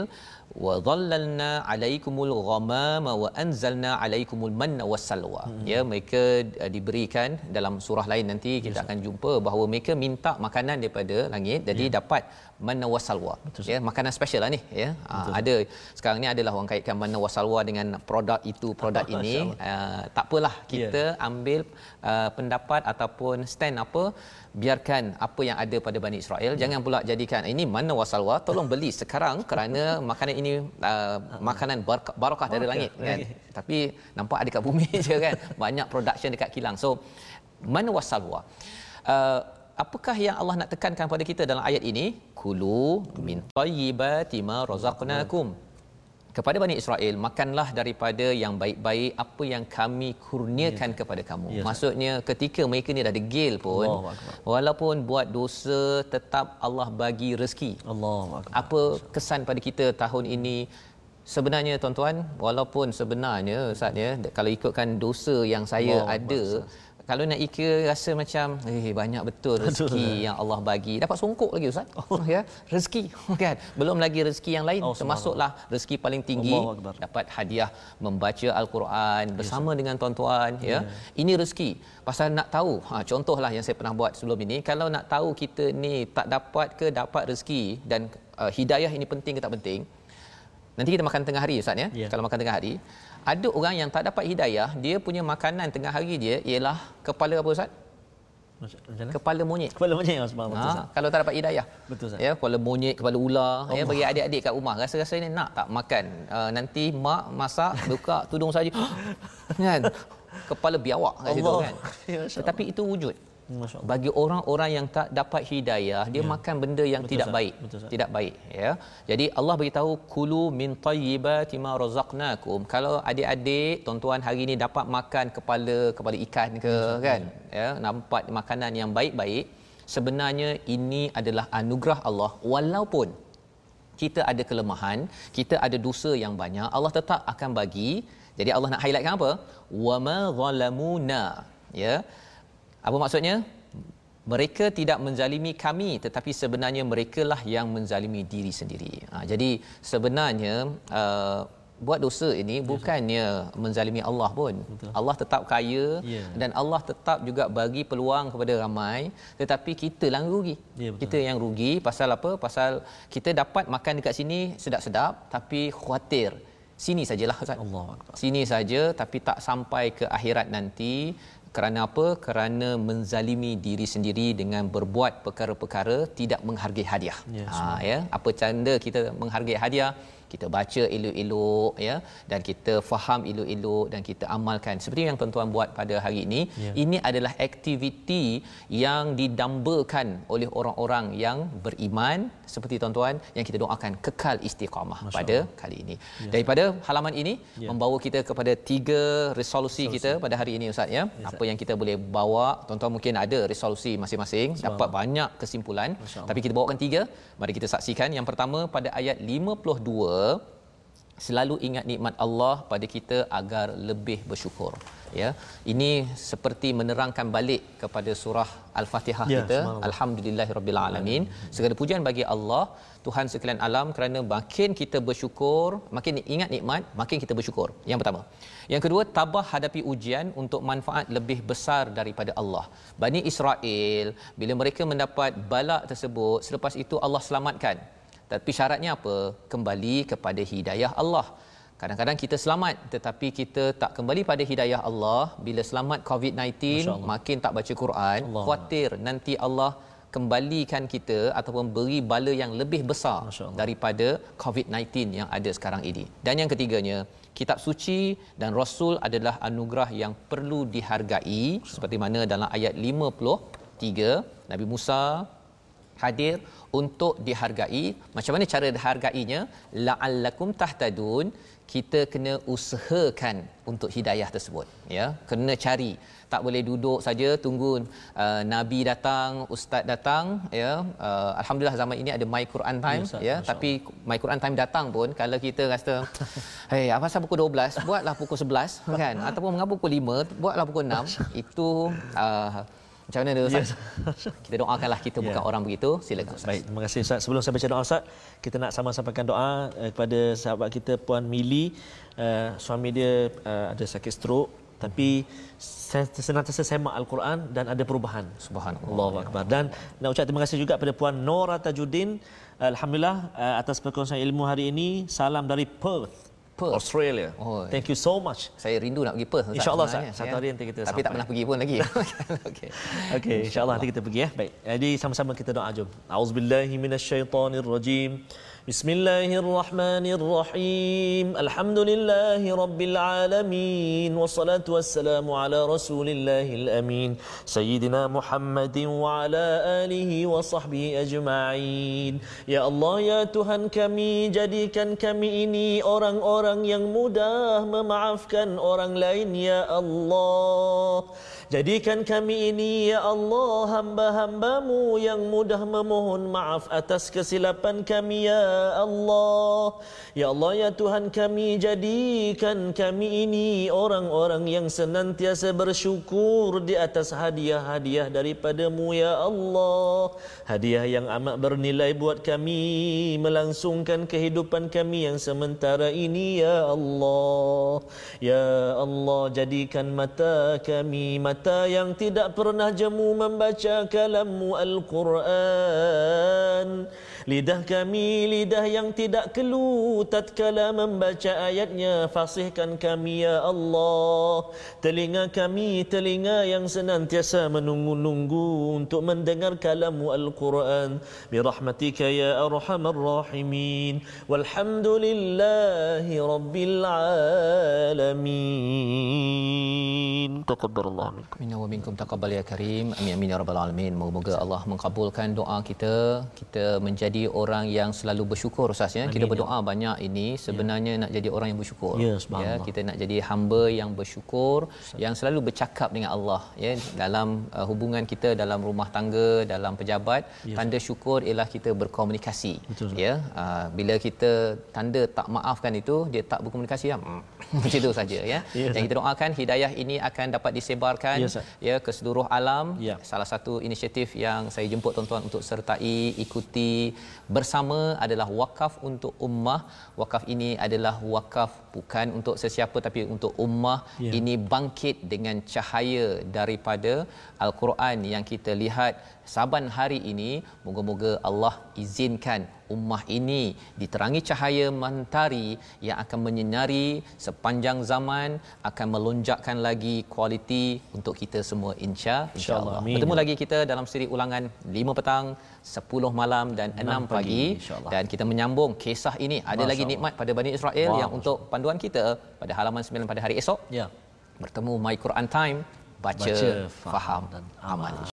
wa dhallalna alaikumul ghamama wa anzalna alaikumul manna wassalwa mm-hmm. ya mereka uh, diberikan dalam surah lain nanti kita Ya. akan jumpa bahawa mereka minta makanan daripada langit jadi Ya. dapat manna wassalwa ya makanan special lah ni ya. Uh, ada sekarang ni adalah orang kaitkan manna wassalwa dengan produk itu produk ini. Uh, tak apalah kita ambil uh, pendapat ataupun stand apa biarkan apa yang ada pada Bani Israel. Jangan pula jadikan ini mana wasalwa tolong beli sekarang kerana makanan ini uh, makanan barakah, barakah dari langit kan. tapi nampak ada kat bumi je kan. Banyak production dekat kilang. So mana wasalwa uh, apakah yang Allah nak tekankan pada kita dalam ayat ini? Kulu min tayyibati ma razaqnakum kepada Bani Israel makanlah daripada yang baik-baik apa yang kami kurniakan ya. kepada kamu. Ya. Maksudnya ketika mereka ni dah degil pun walaupun buat dosa tetap Allah bagi rezeki. Akbar Apa kesan pada kita tahun ini sebenarnya tuan-tuan walaupun sebenarnya Ustaz ya kalau ikutkan dosa yang saya ada kalau nak ikir rasa macam eh banyak betul rezeki yang Allah bagi. Dapat songkok lagi ustaz. Oh. ya rezeki kan? Belum lagi rezeki yang lain Oh, termasuklah rezeki paling tinggi dapat hadiah membaca al-Quran bersama yes. dengan tuan-tuan ya. Ini rezeki. Pasal nak tahu ha contohlah yang saya pernah buat sebelum ini. Kalau nak tahu kita ni tak dapat ke dapat rezeki dan uh, hidayah ini penting ke tak penting Nanti kita makan tengah hari Ustaz ya. Ya. Kalau makan tengah hari, ada orang yang tak dapat hidayah, dia punya makanan tengah hari dia ialah kepala apa Ustaz? macam Kepala monyet. kepala subhanallah betul Ha, kalau tak dapat hidayah. Betul, Ustaz. Ya, kepala monyet, kepala ular, ya bagi adik-adik kat rumah rasa-rasa ni nak tak makan. Uh, nanti mak masak buka tudung saja. kan? Kepala biawak kat situ kan. Ya, Tetapi itu wujud. Bagi orang-orang yang tak dapat hidayah, dia Ya. makan benda yang Betul, tidak Ustaz. baik. Betul, tidak baik, ya. Jadi Allah beritahu kulu min tayyibati ma razaqnakum. Kalau adik-adik, tuan-tuan hari ini dapat makan kepala kepala ikan ke kan, ya, nampak makanan yang baik-baik, sebenarnya ini adalah anugerah Allah walaupun kita ada kelemahan, kita ada dosa yang banyak, Allah tetap akan bagi. Jadi Allah nak highlightkan apa? Wa ma zalamuna. Ya. Apa maksudnya? Mereka tidak menzalimi kami tetapi sebenarnya merekalah yang menzalimi diri sendiri. Ha, jadi sebenarnya uh, buat dosa ini bukannya menzalimi Allah pun. Betul. Allah tetap kaya Ya. dan Allah tetap juga bagi peluang kepada ramai tetapi kita yang rugi. Ya, betul. kita yang rugi pasal apa? Pasal kita dapat makan dekat sini sedap-sedap tapi khawatir sini sajalah Ustaz. Akbar Sini saja tapi tak sampai ke akhirat nanti kerana apa? Kerana menzalimi diri sendiri dengan berbuat perkara-perkara tidak menghargai hadiah. Ya, ha ya, apa tanda kita menghargai hadiah? Kita baca elok-elok ya dan kita faham elok-elok dan kita amalkan seperti yang tuan-tuan buat pada hari ini. Ya. Ini adalah aktiviti yang didambakan oleh orang-orang yang beriman seperti tuan-tuan yang kita doakan kekal istiqamah Masya pada kali ini. Ya. Daripada halaman ini Ya. membawa kita kepada tiga resolusi kita pada hari ini Ustaz ya. Ustaz. Apa yang kita boleh bawa, tuan-tuan mungkin ada resolusi masing-masing, dapat banyak kesimpulan, Allah. tapi kita bawakan tiga. Mari kita saksikan. Yang pertama pada ayat 52 selalu ingat nikmat Allah pada kita agar lebih bersyukur ya. Ini seperti menerangkan balik kepada surah al-fatihah Ya, kita. alhamdulillahirabbil alamin segala pujian bagi Allah Tuhan sekalian alam kerana makin kita bersyukur makin ingat nikmat makin kita bersyukur. Yang pertama. Yang kedua tabah hadapi ujian untuk manfaat lebih besar daripada Allah. Bani Israel bila mereka mendapat balak tersebut selepas itu Allah selamatkan tapi syaratnya apa kembali kepada hidayah Allah Kadang-kadang kita selamat tetapi kita tak kembali pada hidayah Allah bila selamat COVID-19 Masya Allah. makin tak baca Quran Allah. khuatir nanti Allah kembalikan kita ataupun beri bala yang lebih besar daripada COVID-19 yang ada sekarang ini. Dan yang ketiganya, kitab suci dan rasul adalah anugerah yang perlu dihargai seperti mana dalam ayat 53 Nabi Musa hadir untuk dihargai. Macam mana cara dihargainya? La'allakum tahtadun. Kita kena usahakan untuk hidayah tersebut. Ya, kena cari. Tak boleh duduk saja tunggu uh, nabi datang, ustaz datang. Ya, uh, alhamdulillah zaman ini ada My Quran Time. Ya, Ustaz. Ya, tapi My Quran Time datang pun kalau kita rasa, hey, apa pasal pukul 12, buatlah pukul 11 kan? Ataupun mengapa pukul 5, buatlah pukul 6. Itu uh, macam mana tu Ustaz? Kita doakanlah kita bukan Ya. orang begitu. Silakan Ustaz. Baik, terima kasih Ustaz. Sebelum saya baca doa Ustaz, kita nak sama sampaikan doa uh, kepada sahabat kita Puan Mili. Uh, suami dia uh, ada sakit stroke tapi senantiasa semak Al-Quran dan ada perubahan. Subhanallah. Allahu Akbar. Dan nak ucap terima kasih juga kepada Puan Nora Tajuddin. Alhamdulillah uh, atas perkongsian ilmu hari ini. Salam dari Perth, Perth. Australia. Oh. Thank you so much. Saya rindu nak pergi Perth. InsyaAllah, Ustaz. Satu hari nanti kita Tapi tak sampai. pernah pergi pun lagi. Okey. Okey, insya-Allah nanti kita pergi ya. Baik. Jadi sama-sama kita doa jom. Auzubillahi minasyaitonirrajim. Bismillahirrahmanirrahim. Alhamdulillahi rabbil alamin wassalatu wassalamu ala rasulillahil amin sayyidina Muhammadin wa ala alihi wa sahbihi ajma'in. Ya Allah ya Tuhan kami jadikan kami ini orang-orang yang mudah memaafkan orang lain ya Allah. Jadikan kami ini ya Allah hamba-hambamu yang mudah memohon maaf atas kesilapan kami ya Allah. Ya Allah ya Tuhan kami jadikan kami ini orang-orang yang senantiasa bersyukur di atas hadiah-hadiah daripadamu ya Allah. Hadiah yang amat bernilai buat kami melangsungkan kehidupan kami yang sementara ini ya Allah. Ya Allah jadikan mata kami mata yang tidak pernah jemu membaca kalammu Al-Quran. Lidah kami lidah yang tidak keluh tatkala membaca ayatnya fasihkan kami ya Allah. Telinga kami telinga yang senantiasa menunggu-nunggu untuk mendengar kalammu Al-Quran. Birahmatika ya arhamar rahimin. Walhamdulillahi rabbil alamin. Taqabbalallah minkum. Minna wa minkum taqabbal ya karim. Amin amin ya rabbal alamin. Moga-moga Allah mengabulkan doa kita. Kita menjadi orang yang selalu bersyukur Ustaz ya. Kita berdoa banyak ini sebenarnya nak jadi orang yang bersyukur. Ya, subhanallah. kita nak jadi hamba yang bersyukur, yang selalu bercakap dengan Allah ya dalam uh, hubungan kita dalam rumah tangga, dalam pejabat. Tanda syukur ialah kita berkomunikasi. Betul, Ustaz. Ya, uh, bila kita tanda tak maafkan itu dia tak berkomunikasi ya. Hmm. Macam itu saja ya. Ya, Yang Ustaz. kita doakan hidayah ini akan dapat disebarkan Ya, Ustaz. ya ke seluruh alam. Ya. Salah satu inisiatif yang saya jemput tuan-tuan untuk sertai, ikuti bersama adalah wakaf untuk ummah. Wakaf ini adalah wakaf bukan untuk sesiapa tapi untuk ummah. Ya. Ini bangkit dengan cahaya daripada al-Quran yang kita lihat saban hari ini. Moga-moga Allah izinkan ummah ini diterangi cahaya mentari yang akan menyinari sepanjang zaman akan melonjakkan lagi kualiti untuk kita semua insya InsyaAllah. insyaallah. Amin. Bertemu lagi kita dalam siri ulangan 5 petang, 10 malam dan 6 6 pagi, pagi, dan kita menyambung kisah ini. Ada Masya lagi nikmat pada Bani Israel Wah, yang untuk panduan kita pada halaman 9 pada hari esok Ya. bertemu My Quran Time baca, Baca, faham faham dan amal. amal.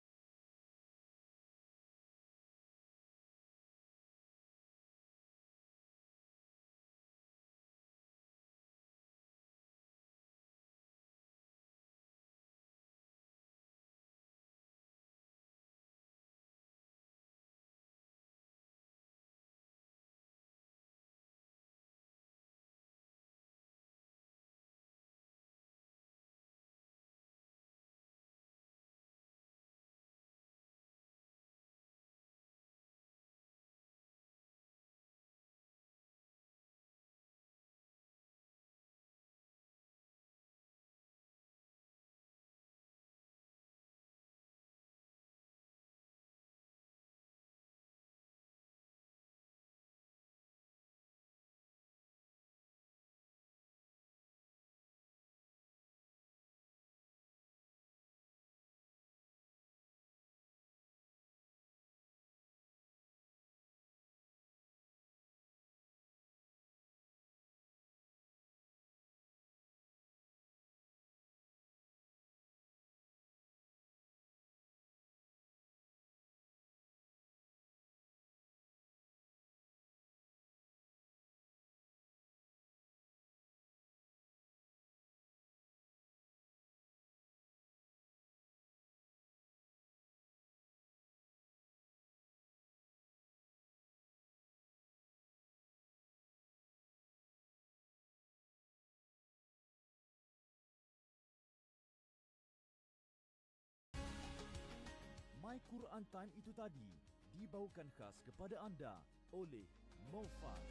My Quran Time itu tadi dibawakan khas kepada anda oleh Mofas.